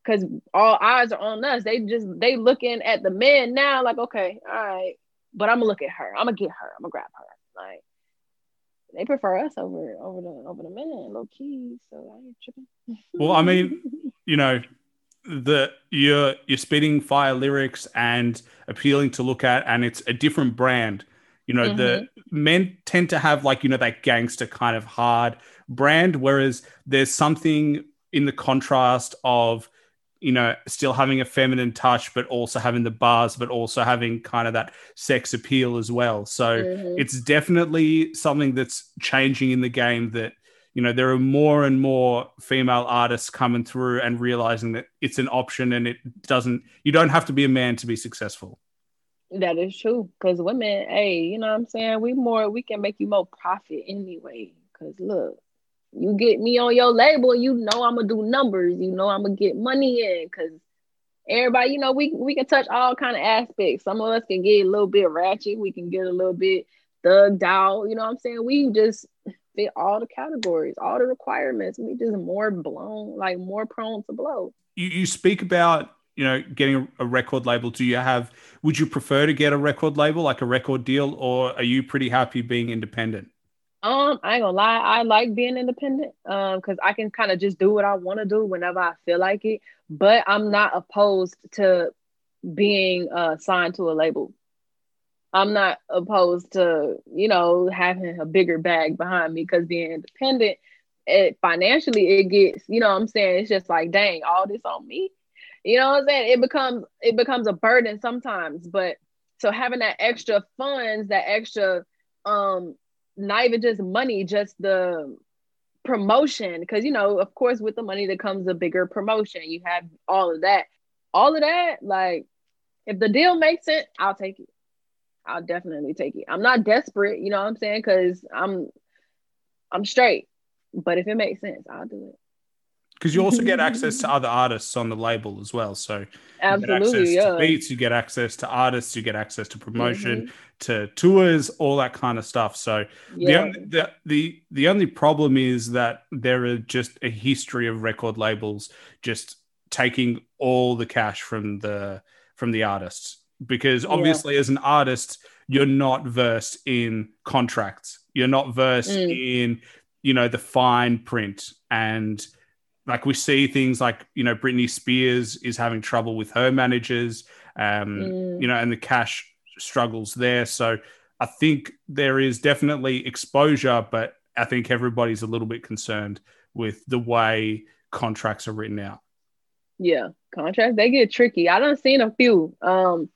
cause all eyes are on us. They just they looking at the men now, like, okay, all right, but I'm gonna look at her. I'm gonna get her. I'm gonna grab her. Like they prefer us over over the over the men, low key. So I ain't tripping. well, I mean, you know, the you're you're spitting fire lyrics and appealing to look at and it's a different brand you know mm-hmm. the men tend to have like you know that gangster kind of hard brand whereas there's something in the contrast of you know still having a feminine touch but also having the bars but also having kind of that sex appeal as well. So mm-hmm. it's definitely something that's changing in the game that you know there are more and more female artists coming through and realizing that it's an option and it doesn't you don't have to be a man to be successful. That is true because women hey you know what i'm saying? We more we can make you more profit anyway because look you get me on your label you know i'm gonna do numbers you know i'm gonna get money in because everybody you know we, we can touch all kind of aspects some of us can get a little bit ratchet we can get a little bit thugged out you know what i'm saying we just fit all the categories, all the requirements. We just more blown, like more prone to blow. You, you speak about you know getting a record label. Do you have? Would you prefer to get a record label, like a record deal, or are you pretty happy being independent? Um, I ain't gonna lie, I like being independent. Um, because I can kind of just do what I want to do whenever I feel like it. But I'm not opposed to being uh signed to a label. I'm not opposed to, you know, having a bigger bag behind me because being independent, it financially it gets, you know what I'm saying? It's just like, dang, all this on me. You know what I'm saying? It becomes it becomes a burden sometimes. But so having that extra funds, that extra um not even just money, just the promotion. Because you know, of course, with the money that comes a bigger promotion. You have all of that. All of that, like if the deal makes sense, I'll take it. I'll definitely take it. I'm not desperate, you know what I'm saying? Because I'm I'm straight. But if it makes sense, I'll do it. Because you also get access to other artists on the label as well. So absolutely, yeah. beats, you get access to artists, you get access to promotion, mm-hmm. to tours, all that kind of stuff. So yeah. the, only, the the the only problem is that there are just a history of record labels just taking all the cash from the from the artists because obviously yeah. as an artist you're not versed in contracts you're not versed mm. in you know the fine print and like we see things like you know Britney Spears is having trouble with her managers um mm. you know and the cash struggles there so I think there is definitely exposure but I think everybody's a little bit concerned with the way contracts are written out yeah contracts they get tricky I don't seen a few um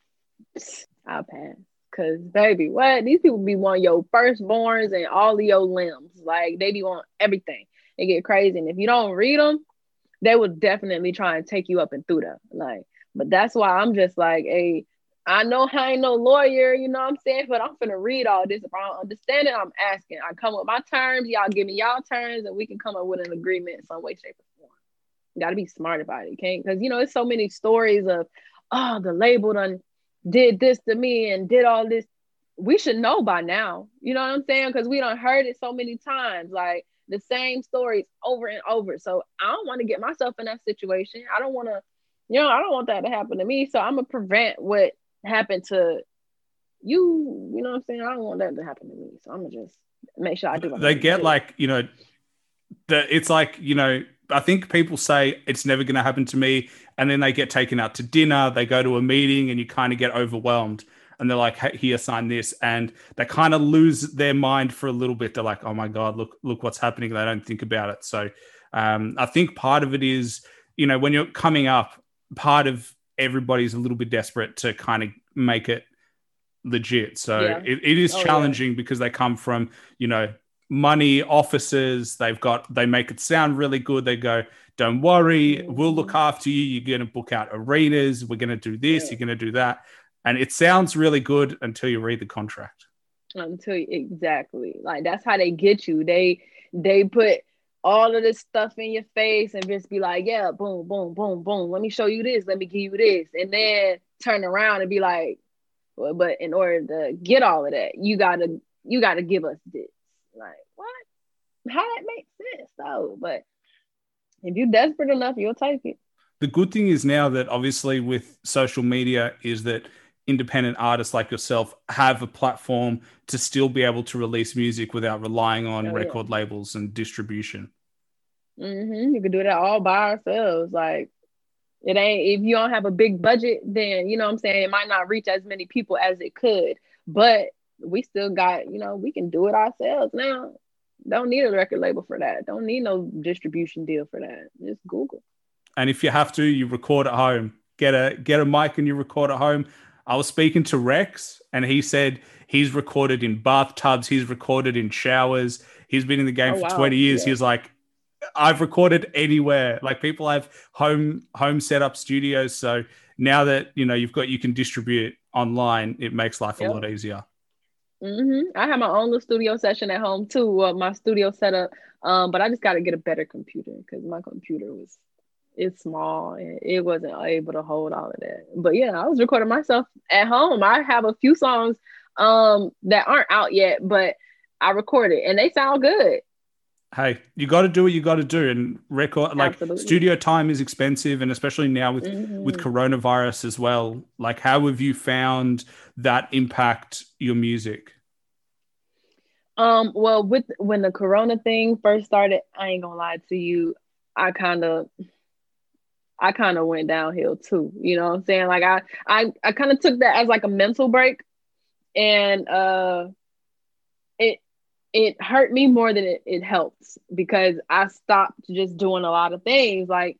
I'll pass. Cause baby, what these people be want your firstborns and all of your limbs. Like they be want everything. They get crazy, and if you don't read them, they will definitely try and take you up and through them. Like, but that's why I'm just like, hey, I know I ain't no lawyer, you know what I'm saying, but I'm finna read all this. If I don't understand it, I'm asking. I come with my terms, y'all give me y'all terms, and we can come up with an agreement in some way, shape, or form. You gotta be smart about it, can't? Because you know, it's so many stories of, oh, the label done did this to me and did all this. We should know by now. You know what I'm saying? Because we don't heard it so many times, like the same stories over and over. So I don't want to get myself in that situation. I don't want to, you know, I don't want that to happen to me. So I'm gonna prevent what happened to you. You know what I'm saying? I don't want that to happen to me. So I'm gonna just make sure I do. They get like you know, the it's like you know I think people say it's never going to happen to me, and then they get taken out to dinner, they go to a meeting, and you kind of get overwhelmed. And they're like, hey, "Here, sign this," and they kind of lose their mind for a little bit. They're like, "Oh my god, look, look what's happening." They don't think about it. So, um, I think part of it is, you know, when you're coming up, part of everybody's a little bit desperate to kind of make it legit. So yeah. it, it is oh, challenging yeah. because they come from, you know, money offices. They've got they make it sound really good. They go, "Don't worry, we'll look mm-hmm. after you. You're going to book out arenas. We're going to do this. Yeah. You're going to do that." And it sounds really good until you read the contract. Until exactly like that's how they get you. They they put all of this stuff in your face and just be like, "Yeah, boom, boom, boom, boom. Let me show you this. Let me give you this," and then turn around and be like, well, "But in order to get all of that, you gotta you gotta give us this." Like, what? How that makes sense though? But if you're desperate enough, you'll take it. The good thing is now that obviously with social media is that independent artists like yourself have a platform to still be able to release music without relying on oh, record yeah. labels and distribution. Mm-hmm. You can do that all by ourselves. Like it ain't if you don't have a big budget, then you know what I'm saying it might not reach as many people as it could. But we still got, you know, we can do it ourselves now. Don't need a record label for that. Don't need no distribution deal for that. Just Google. And if you have to, you record at home. Get a get a mic and you record at home. I was speaking to Rex and he said he's recorded in bathtubs, he's recorded in showers, he's been in the game oh, for wow. 20 years. Yeah. He's like, I've recorded anywhere. Like people have home home setup studios. So now that you know you've got you can distribute online, it makes life yep. a lot easier. Mm-hmm. I have my own little studio session at home too. Uh, my studio setup, um, but I just got to get a better computer because my computer was it's small and it wasn't able to hold all of that. But yeah, I was recording myself at home. I have a few songs um that aren't out yet, but I recorded and they sound good. Hey, you got to do what you got to do, and record like Absolutely. studio time is expensive, and especially now with mm-hmm. with coronavirus as well. Like, how have you found that impact your music? Um, well, with when the corona thing first started, I ain't gonna lie to you, I kind of I kind of went downhill too. You know what I'm saying? Like I I I kind of took that as like a mental break and uh it it hurt me more than it, it helps because I stopped just doing a lot of things like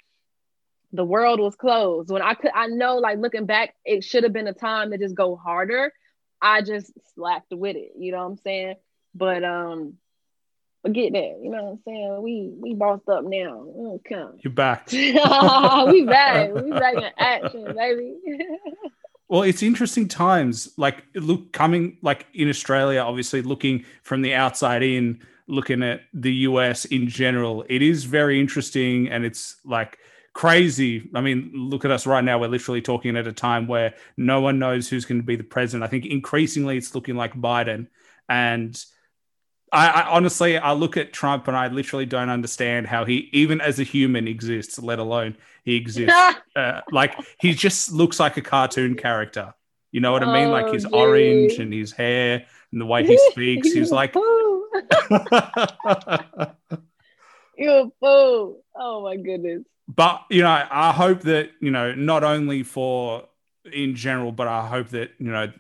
the world was closed when I could I know like looking back it should have been a time to just go harder I just slacked with it you know what I'm saying but um forget that. You know what I'm saying? We we bossed up now. Okay. You're back. we back. We back in action, baby. well, it's interesting times. Like look coming like in Australia, obviously looking from the outside in, looking at the US in general, it is very interesting and it's like crazy. I mean, look at us right now. We're literally talking at a time where no one knows who's going to be the president. I think increasingly it's looking like Biden. And I, I, honestly, I look at Trump and I literally don't understand how he, even as a human, exists. Let alone he exists. uh, like he just looks like a cartoon character. You know what I mean? Like his oh, orange and his hair and the way he speaks. He's like, you a fool. Oh my goodness. But you know, I hope that you know not only for in general, but I hope that you know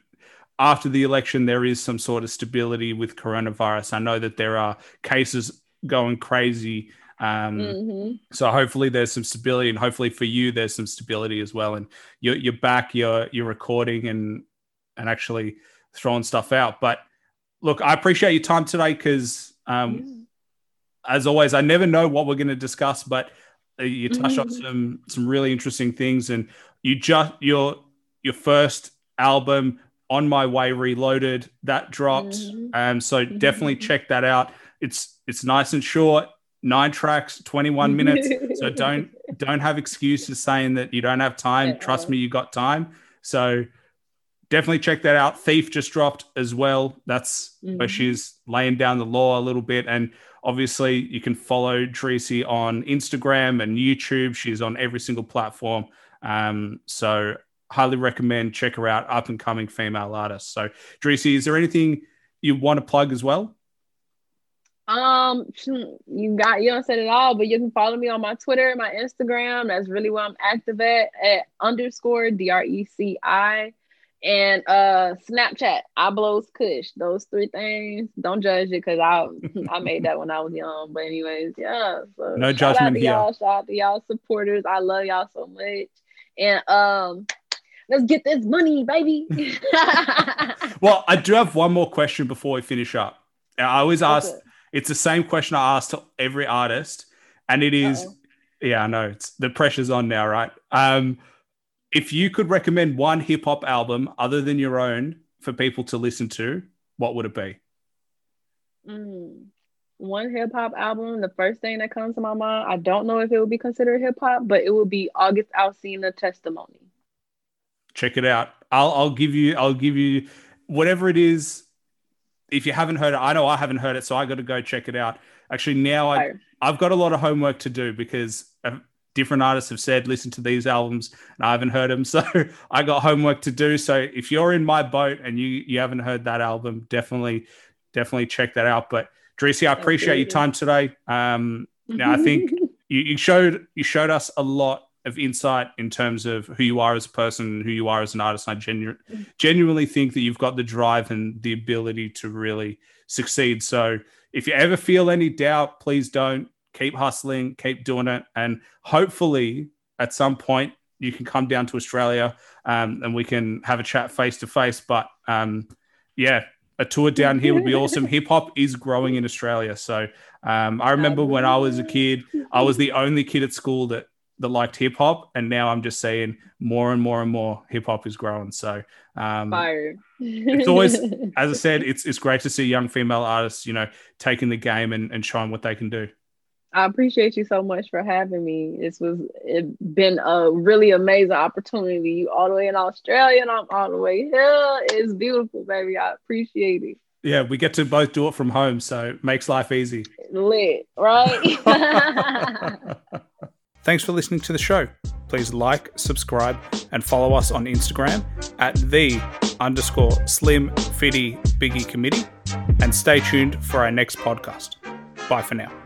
after the election, there is some sort of stability with coronavirus. I know that there are cases going crazy. Um, mm-hmm. So hopefully there's some stability, and hopefully for you there's some stability as well. And you're, you're back, you're you're recording and and actually throwing stuff out. But look, I appreciate your time today because, um, mm-hmm. as always, I never know what we're going to discuss, but uh, you touch mm-hmm. on some some really interesting things, and you just your your first album on my way reloaded that dropped mm-hmm. um so mm-hmm. definitely check that out. It's it's nice and short nine tracks 21 minutes. So don't don't have excuses saying that you don't have time. Uh trust me you got time. So definitely check that out. Thief just dropped as well. That's mm-hmm. where she's laying down the law a little bit. And obviously you can follow Dreci on instagram and youtube. She's on every single platform. Um, so highly recommend check her out, up and coming female artist. So, Dreci, is there anything you want to plug as well? Um, you got you don't said it all, but you can follow me on my Twitter, my Instagram. That's really where I'm active at at underscore D R E C I and uh Snapchat. I blows Kush. Those three things. Don't judge it because I I made that when I was young. But anyways, yeah. So no judgment here. Y'all, shout out to y'all supporters. I love y'all so much. And um Let's get this money, baby. well, I do have one more question before we finish up. I always ask, okay. it's the same question I ask to every artist, and it is, yeah, I know it's the pressure's on now, right? Um, if you could recommend one hip hop album other than your own for people to listen to, what would it be? Mm, one hip hop album, the first thing that comes to my mind, I don't know if it would be considered hip hop, but it would be August Alsina Testimony check it out. I'll I'll give you I'll give you whatever it is. If you haven't heard it, I know I haven't heard it, so I got to go check it out. Actually, now I I've got a lot of homework to do because uh, different artists have said listen to these albums and I haven't heard them, so I got homework to do. So if you're in my boat and you you haven't heard that album, definitely definitely check that out. But Dreci, I appreciate your time today. Um, now I think you, you showed you showed us a lot of insight in terms of who you are as a person, who you are as an artist. I genu- genuinely think that you've got the drive and the ability to really succeed. So if you ever feel any doubt, please don't. Keep hustling, keep doing it, and hopefully at some point you can come down to Australia um, and we can have a chat face to face. But um, yeah, a tour down here would be awesome. Hip hop is growing in Australia, so um, I remember when I was a kid, I was the only kid at school that that liked hip hop, and now I'm just seeing more and more and more hip hop is growing. So um, it's always, as I said, it's it's great to see young female artists, you know, taking the game and, and showing what they can do. I appreciate you so much for having me. This was it been a really amazing opportunity. You all the way in Australia and I'm all the way here. It's beautiful, baby. I appreciate it. Yeah, we get to both do it from home, so it makes life easy. Lit, right? Thanks for listening to the show. Please like, subscribe, and follow us on Instagram at the underscore slim fitty biggie committee. And stay tuned for our next podcast. Bye for now.